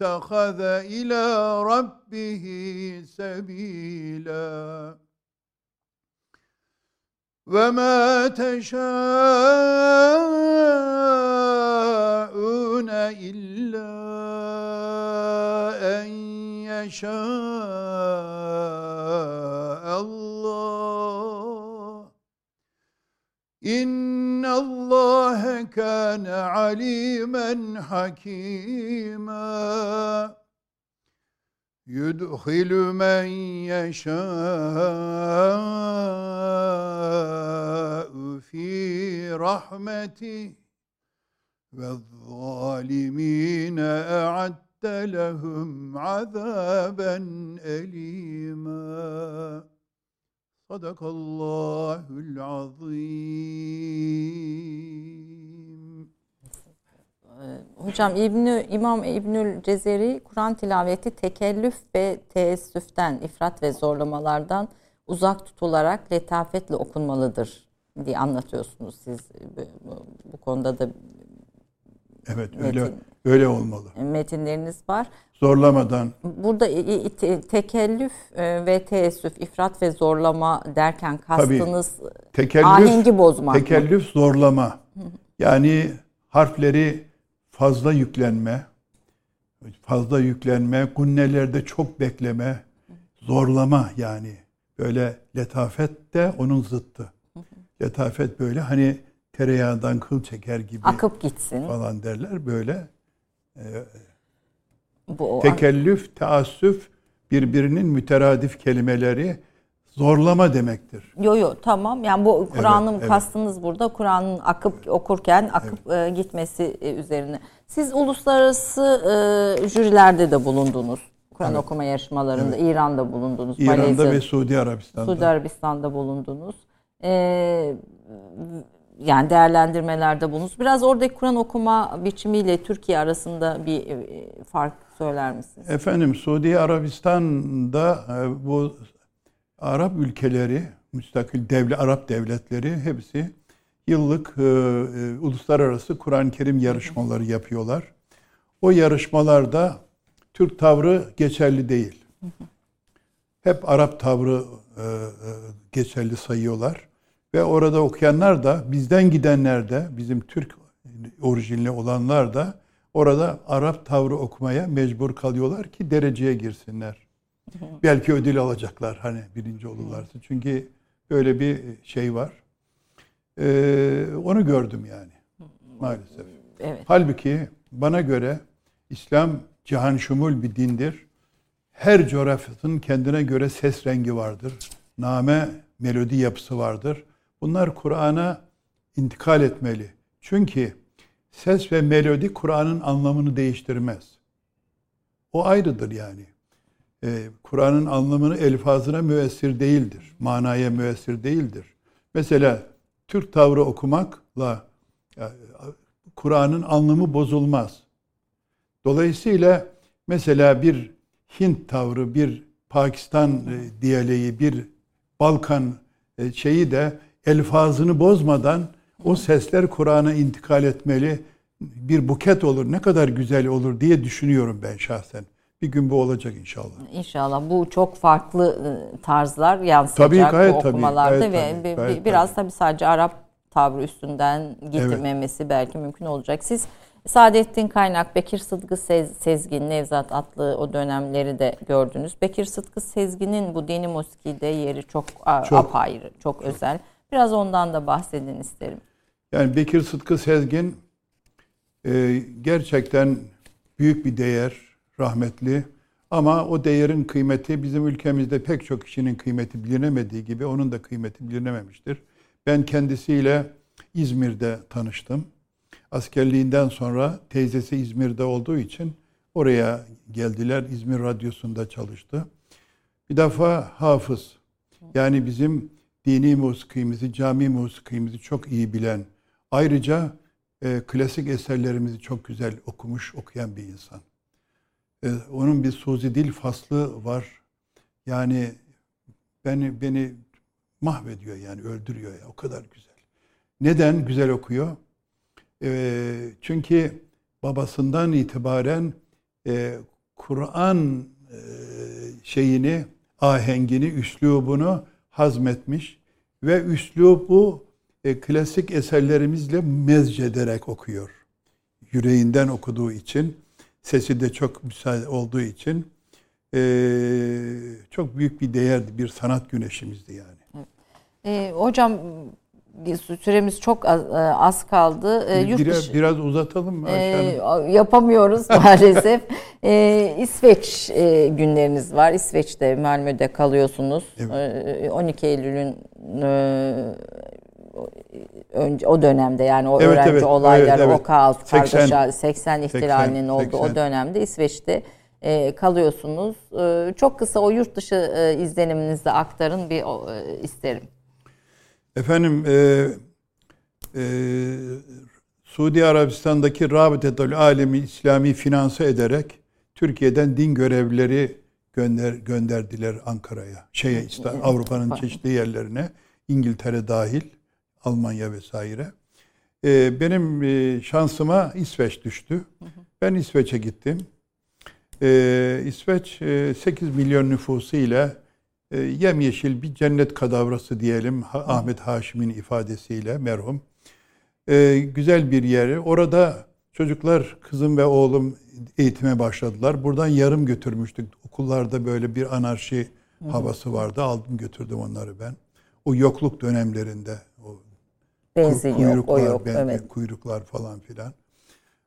[SPEAKER 2] اتخذ إلى ربه سبيلا. وما تشاءون إلا أن يشاء الله. إن الله كان عليما حكيما. يدخل من يشاء في رحمته والظالمين أعد لهم عذابا أليما. Sadakallahul azim.
[SPEAKER 1] Hocam İbnü, İmam İbnül Cezeri Kur'an tilaveti tekellüf ve teessüften, ifrat ve zorlamalardan uzak tutularak letafetle okunmalıdır diye anlatıyorsunuz siz bu, bu, bu konuda da
[SPEAKER 2] Evet öyle metin, öyle olmalı.
[SPEAKER 1] Metinleriniz var.
[SPEAKER 2] Zorlamadan.
[SPEAKER 1] Burada te, tekellüf e, ve teessüf, ifrat ve zorlama derken kastınız Tabii, tekellüf, ahengi bozmak
[SPEAKER 2] Tekellüf mı? zorlama. Yani harfleri fazla yüklenme, fazla yüklenme, gunnelerde çok bekleme, zorlama yani. Böyle letafet de onun zıttı. Letafet böyle hani tereyağından kıl çeker gibi
[SPEAKER 1] akıp gitsin
[SPEAKER 2] falan derler böyle. E, Bu tekellüf, taassüf birbirinin müteradif kelimeleri zorlama demektir.
[SPEAKER 1] Yo yo tamam. Yani bu Kur'an'ın evet, kastınız evet. burada Kur'an'ın akıp okurken akıp evet. gitmesi e, üzerine. Siz uluslararası e, jürilerde de bulundunuz. Kur'an evet. okuma yarışmalarında evet. İran'da bulundunuz.
[SPEAKER 2] İran'da Malezya, ve Suudi Arabistan'da.
[SPEAKER 1] Suudi Arabistan'da bulundunuz. Ee, yani değerlendirmelerde bulunuz. Biraz oradaki Kur'an okuma biçimiyle Türkiye arasında bir e, fark söyler misiniz?
[SPEAKER 2] Efendim Suudi Arabistan'da e, bu Arap ülkeleri, müstakil devlet Arap devletleri hepsi yıllık e, e, uluslararası Kur'an-ı Kerim yarışmaları yapıyorlar. O yarışmalarda Türk tavrı geçerli değil. Hep Arap tavrı e, e, geçerli sayıyorlar. Ve orada okuyanlar da bizden gidenler de bizim Türk orijinli olanlar da orada Arap tavrı okumaya mecbur kalıyorlar ki dereceye girsinler. Belki ödül alacaklar hani birinci olurlarsa. Çünkü böyle bir şey var. Ee, onu gördüm yani maalesef. Evet. Halbuki bana göre İslam cihan şumul bir dindir. Her coğrafyanın kendine göre ses rengi vardır. Name, melodi yapısı vardır. Bunlar Kur'an'a intikal etmeli. Çünkü ses ve melodi Kur'an'ın anlamını değiştirmez. O ayrıdır yani. Ee, Kur'an'ın anlamını elfazına müessir değildir. Manaya müessir değildir. Mesela Türk tavrı okumakla Kur'an'ın anlamı bozulmaz. Dolayısıyla mesela bir Hint tavrı, bir Pakistan e, diyaleği, bir Balkan e, şeyi de elfazını bozmadan o sesler Kur'an'a intikal etmeli. Bir buket olur, ne kadar güzel olur diye düşünüyorum ben şahsen. Bir gün bu olacak inşallah.
[SPEAKER 1] İnşallah. Bu çok farklı e, tarzlar yansıyacak tabii, gayet, bu okumalarda tabii, gayet, ve tabii, gayet, biraz tabii. tabii sadece Arap tavrı üstünden getirmemesi evet. belki mümkün olacak. Siz Saadettin Kaynak, Bekir Sıtkı Sezgin, Nevzat Atlı o dönemleri de gördünüz. Bekir Sıtkı Sezgin'in bu Deni Moski'de yeri çok, çok apayrı, çok, çok özel. Biraz ondan da bahsedin isterim.
[SPEAKER 2] Yani Bekir Sıtkı Sezgin e, gerçekten büyük bir değer, rahmetli. Ama o değerin kıymeti bizim ülkemizde pek çok kişinin kıymeti bilinemediği gibi onun da kıymeti bilinememiştir. Ben kendisiyle İzmir'de tanıştım. Askerliğinden sonra teyzesi İzmir'de olduğu için oraya geldiler. İzmir Radyosu'nda çalıştı. Bir defa hafız. Yani bizim dini musikimizi, cami musikimizi çok iyi bilen, ayrıca e, klasik eserlerimizi çok güzel okumuş, okuyan bir insan. E, onun bir Suzi dil faslı var. Yani beni beni mahvediyor yani öldürüyor ya o kadar güzel. Neden güzel okuyor? E, çünkü babasından itibaren e, Kur'an e, şeyini, ahengini, üslubunu hazmetmiş ve üslubu e, klasik eserlerimizle mezcederek okuyor. Yüreğinden okuduğu için, sesi de çok müsait olduğu için e, çok büyük bir değerdi, bir sanat güneşimizdi yani.
[SPEAKER 1] E, hocam süremiz çok az, e, az kaldı.
[SPEAKER 2] E, yurt biraz, dışı, biraz uzatalım mı? E,
[SPEAKER 1] yapamıyoruz maalesef. e, İsveç e, günleriniz var. İsveç'te Malmö'de kalıyorsunuz. Evet. E, 12 Eylül'ün e, önce o dönemde yani o evet, öğrenci evet, olayları, evet, evet. o kaos, 80, kargaşa, 80 ihtilalinin 80, olduğu 80. o dönemde İsveç'te e, kalıyorsunuz. E, çok kısa o yurt dışı e, izleniminizi aktarın bir e, isterim.
[SPEAKER 2] Efendim e, e, Suudi Arabistan'daki Rabitetül Alemi İslami finanse ederek Türkiye'den din görevlileri gönder gönderdiler Ankara'ya. Şeye Avrupa'nın çeşitli yerlerine, İngiltere dahil, Almanya vesaire. Ee, benim e, şansıma İsveç düştü. Ben İsveç'e gittim. Ee, İsveç e, 8 milyon nüfusu ile e, yemyeşil bir cennet kadavrası diyelim Ahmet Haşim'in ifadesiyle merhum. E, güzel bir yeri. Orada çocuklar, kızım ve oğlum eğitime başladılar. Buradan yarım götürmüştük. Okullarda böyle bir anarşi havası vardı. Aldım götürdüm onları ben. O yokluk dönemlerinde o
[SPEAKER 1] Benzin kuyruklar, yok, o yok. Ben, evet.
[SPEAKER 2] kuyruklar falan filan.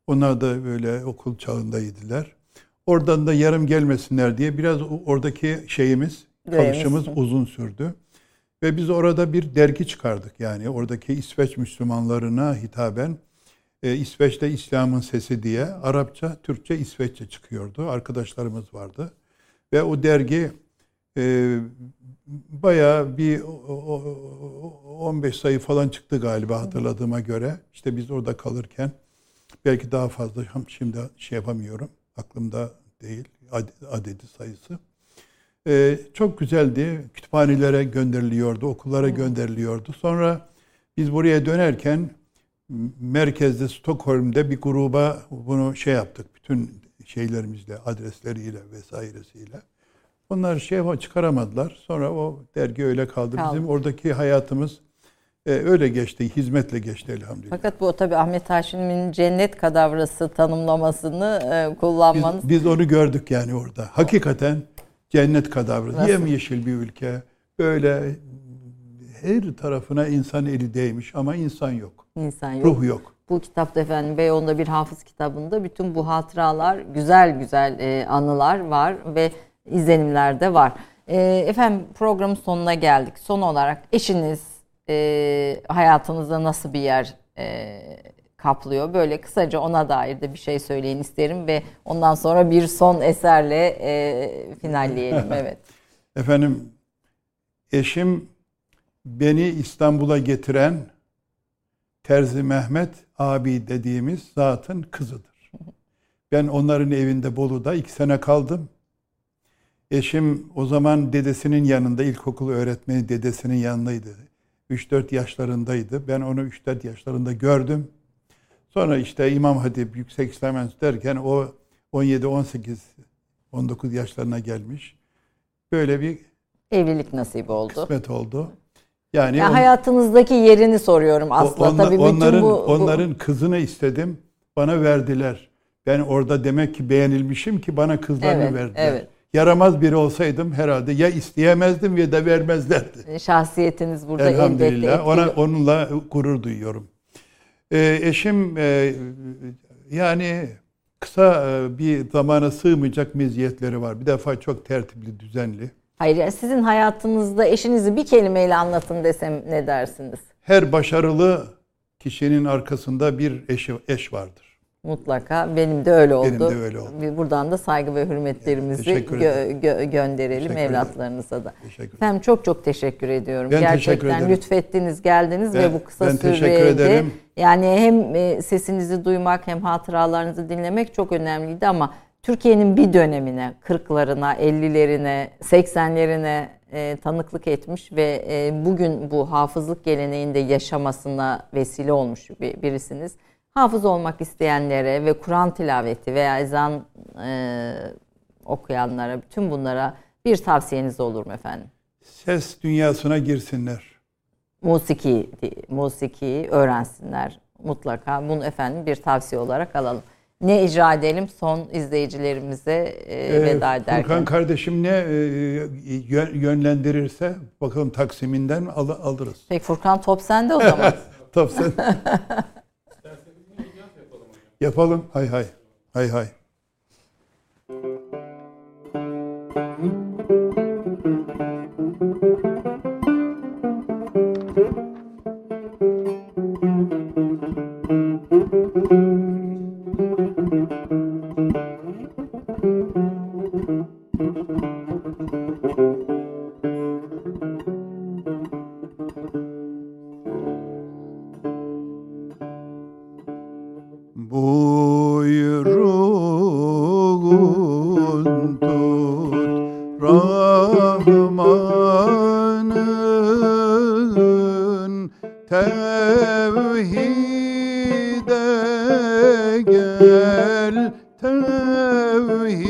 [SPEAKER 2] Onlar da böyle okul çağındaydılar. Oradan da yarım gelmesinler diye biraz oradaki şeyimiz, Kalışımız uzun sürdü. Ve biz orada bir dergi çıkardık. Yani oradaki İsveç Müslümanlarına hitaben e, İsveç'te İslam'ın Sesi diye Arapça, Türkçe, İsveççe çıkıyordu. Arkadaşlarımız vardı. Ve o dergi e, bayağı bir 15 sayı falan çıktı galiba hatırladığıma göre. İşte biz orada kalırken belki daha fazla şimdi şey yapamıyorum. Aklımda değil adedi sayısı. Ee, çok güzeldi. Kütüphanelere gönderiliyordu, okullara gönderiliyordu. Sonra biz buraya dönerken merkezde Stockholm'de bir gruba bunu şey yaptık. Bütün şeylerimizle, adresleriyle vesairesiyle. Onlar şey çıkaramadılar. Sonra o dergi öyle kaldı. kaldı. Bizim oradaki hayatımız e, öyle geçti, hizmetle geçti elhamdülillah.
[SPEAKER 1] Fakat bu tabii Ahmet Haşim'in cennet kadavrası tanımlamasını e, kullanmanız...
[SPEAKER 2] Biz, biz onu gördük yani orada. Hakikaten Cennet kadavra. Yemyeşil bir ülke. Böyle her tarafına insan eli değmiş ama insan yok.
[SPEAKER 1] İnsan yok.
[SPEAKER 2] Ruh yok.
[SPEAKER 1] Bu kitapta efendim Beyoğlu'nda bir hafız kitabında bütün bu hatıralar, güzel güzel e, anılar var ve izlenimler de var. E, efendim programın sonuna geldik. Son olarak eşiniz e, hayatınızda nasıl bir yer e, kaplıyor. Böyle kısaca ona dair de bir şey söyleyin isterim ve ondan sonra bir son eserle e, finalleyelim. Evet.
[SPEAKER 2] Efendim eşim beni İstanbul'a getiren Terzi Mehmet abi dediğimiz zatın kızıdır. Ben onların evinde Bolu'da iki sene kaldım. Eşim o zaman dedesinin yanında ilkokul öğretmeni dedesinin yanındaydı. 3-4 yaşlarındaydı. Ben onu 3-4 yaşlarında gördüm. Sonra işte İmam Hatip Yüksek İslam Enstitüsü derken o 17, 18, 19 yaşlarına gelmiş. Böyle bir
[SPEAKER 1] Evlilik nasip oldu.
[SPEAKER 2] kısmet oldu. Yani
[SPEAKER 1] Ya
[SPEAKER 2] on-
[SPEAKER 1] hayatınızdaki yerini soruyorum aslında.
[SPEAKER 2] onla-
[SPEAKER 1] Tabii bütün
[SPEAKER 2] onların
[SPEAKER 1] bu, bu-
[SPEAKER 2] onların kızını istedim. Bana verdiler. Ben orada demek ki beğenilmişim ki bana kızlarını
[SPEAKER 1] Evet,
[SPEAKER 2] verdiler.
[SPEAKER 1] evet.
[SPEAKER 2] Yaramaz biri olsaydım herhalde ya isteyemezdim ya da vermezlerdi.
[SPEAKER 1] şahsiyetiniz burada elbette
[SPEAKER 2] Elhamdülillah. Ona onunla gurur duyuyorum. Ee, eşim e, yani kısa e, bir zamana sığmayacak meziyetleri var. Bir defa çok tertipli, düzenli.
[SPEAKER 1] Hayır sizin hayatınızda eşinizi bir kelimeyle anlatın desem ne dersiniz?
[SPEAKER 2] Her başarılı kişinin arkasında bir eşi, eş vardır.
[SPEAKER 1] Mutlaka benim de öyle oldu.
[SPEAKER 2] Benim de öyle oldu.
[SPEAKER 1] Buradan da saygı ve hürmetlerimizi gö- gö- gönderelim
[SPEAKER 2] Teşekkür ederim.
[SPEAKER 1] evlatlarınıza da.
[SPEAKER 2] Teşekkür ederim.
[SPEAKER 1] Efendim çok çok teşekkür ediyorum.
[SPEAKER 2] Ben
[SPEAKER 1] Gerçekten
[SPEAKER 2] teşekkür ederim.
[SPEAKER 1] lütfettiniz, geldiniz
[SPEAKER 2] Ben-
[SPEAKER 1] ve bu kısa
[SPEAKER 2] ben
[SPEAKER 1] sürede
[SPEAKER 2] teşekkür ederim.
[SPEAKER 1] yani hem e, sesinizi duymak hem hatıralarınızı dinlemek çok önemliydi ama Türkiye'nin bir dönemine, 40'larına, 50'lerine, 80'lerine e, tanıklık etmiş ve e, bugün bu hafızlık geleneğinde yaşamasına vesile olmuş bir, birisiniz. Hafız olmak isteyenlere ve Kur'an tilaveti veya ezan e, okuyanlara, bütün bunlara bir tavsiyeniz olur mu efendim?
[SPEAKER 2] Ses dünyasına girsinler.
[SPEAKER 1] Musiki, musiki öğrensinler mutlaka. Bunu efendim bir tavsiye olarak alalım. Ne icra edelim son izleyicilerimize e,
[SPEAKER 2] Ee,
[SPEAKER 1] veda ederken?
[SPEAKER 2] Furkan kardeşim ne e, yön- yönlendirirse bakalım Taksim'inden al- alırız.
[SPEAKER 1] Peki Furkan top sende o zaman.
[SPEAKER 2] Tabii sen. Yapalım. Hay hay. Hay hay. Tevhide gel tevhide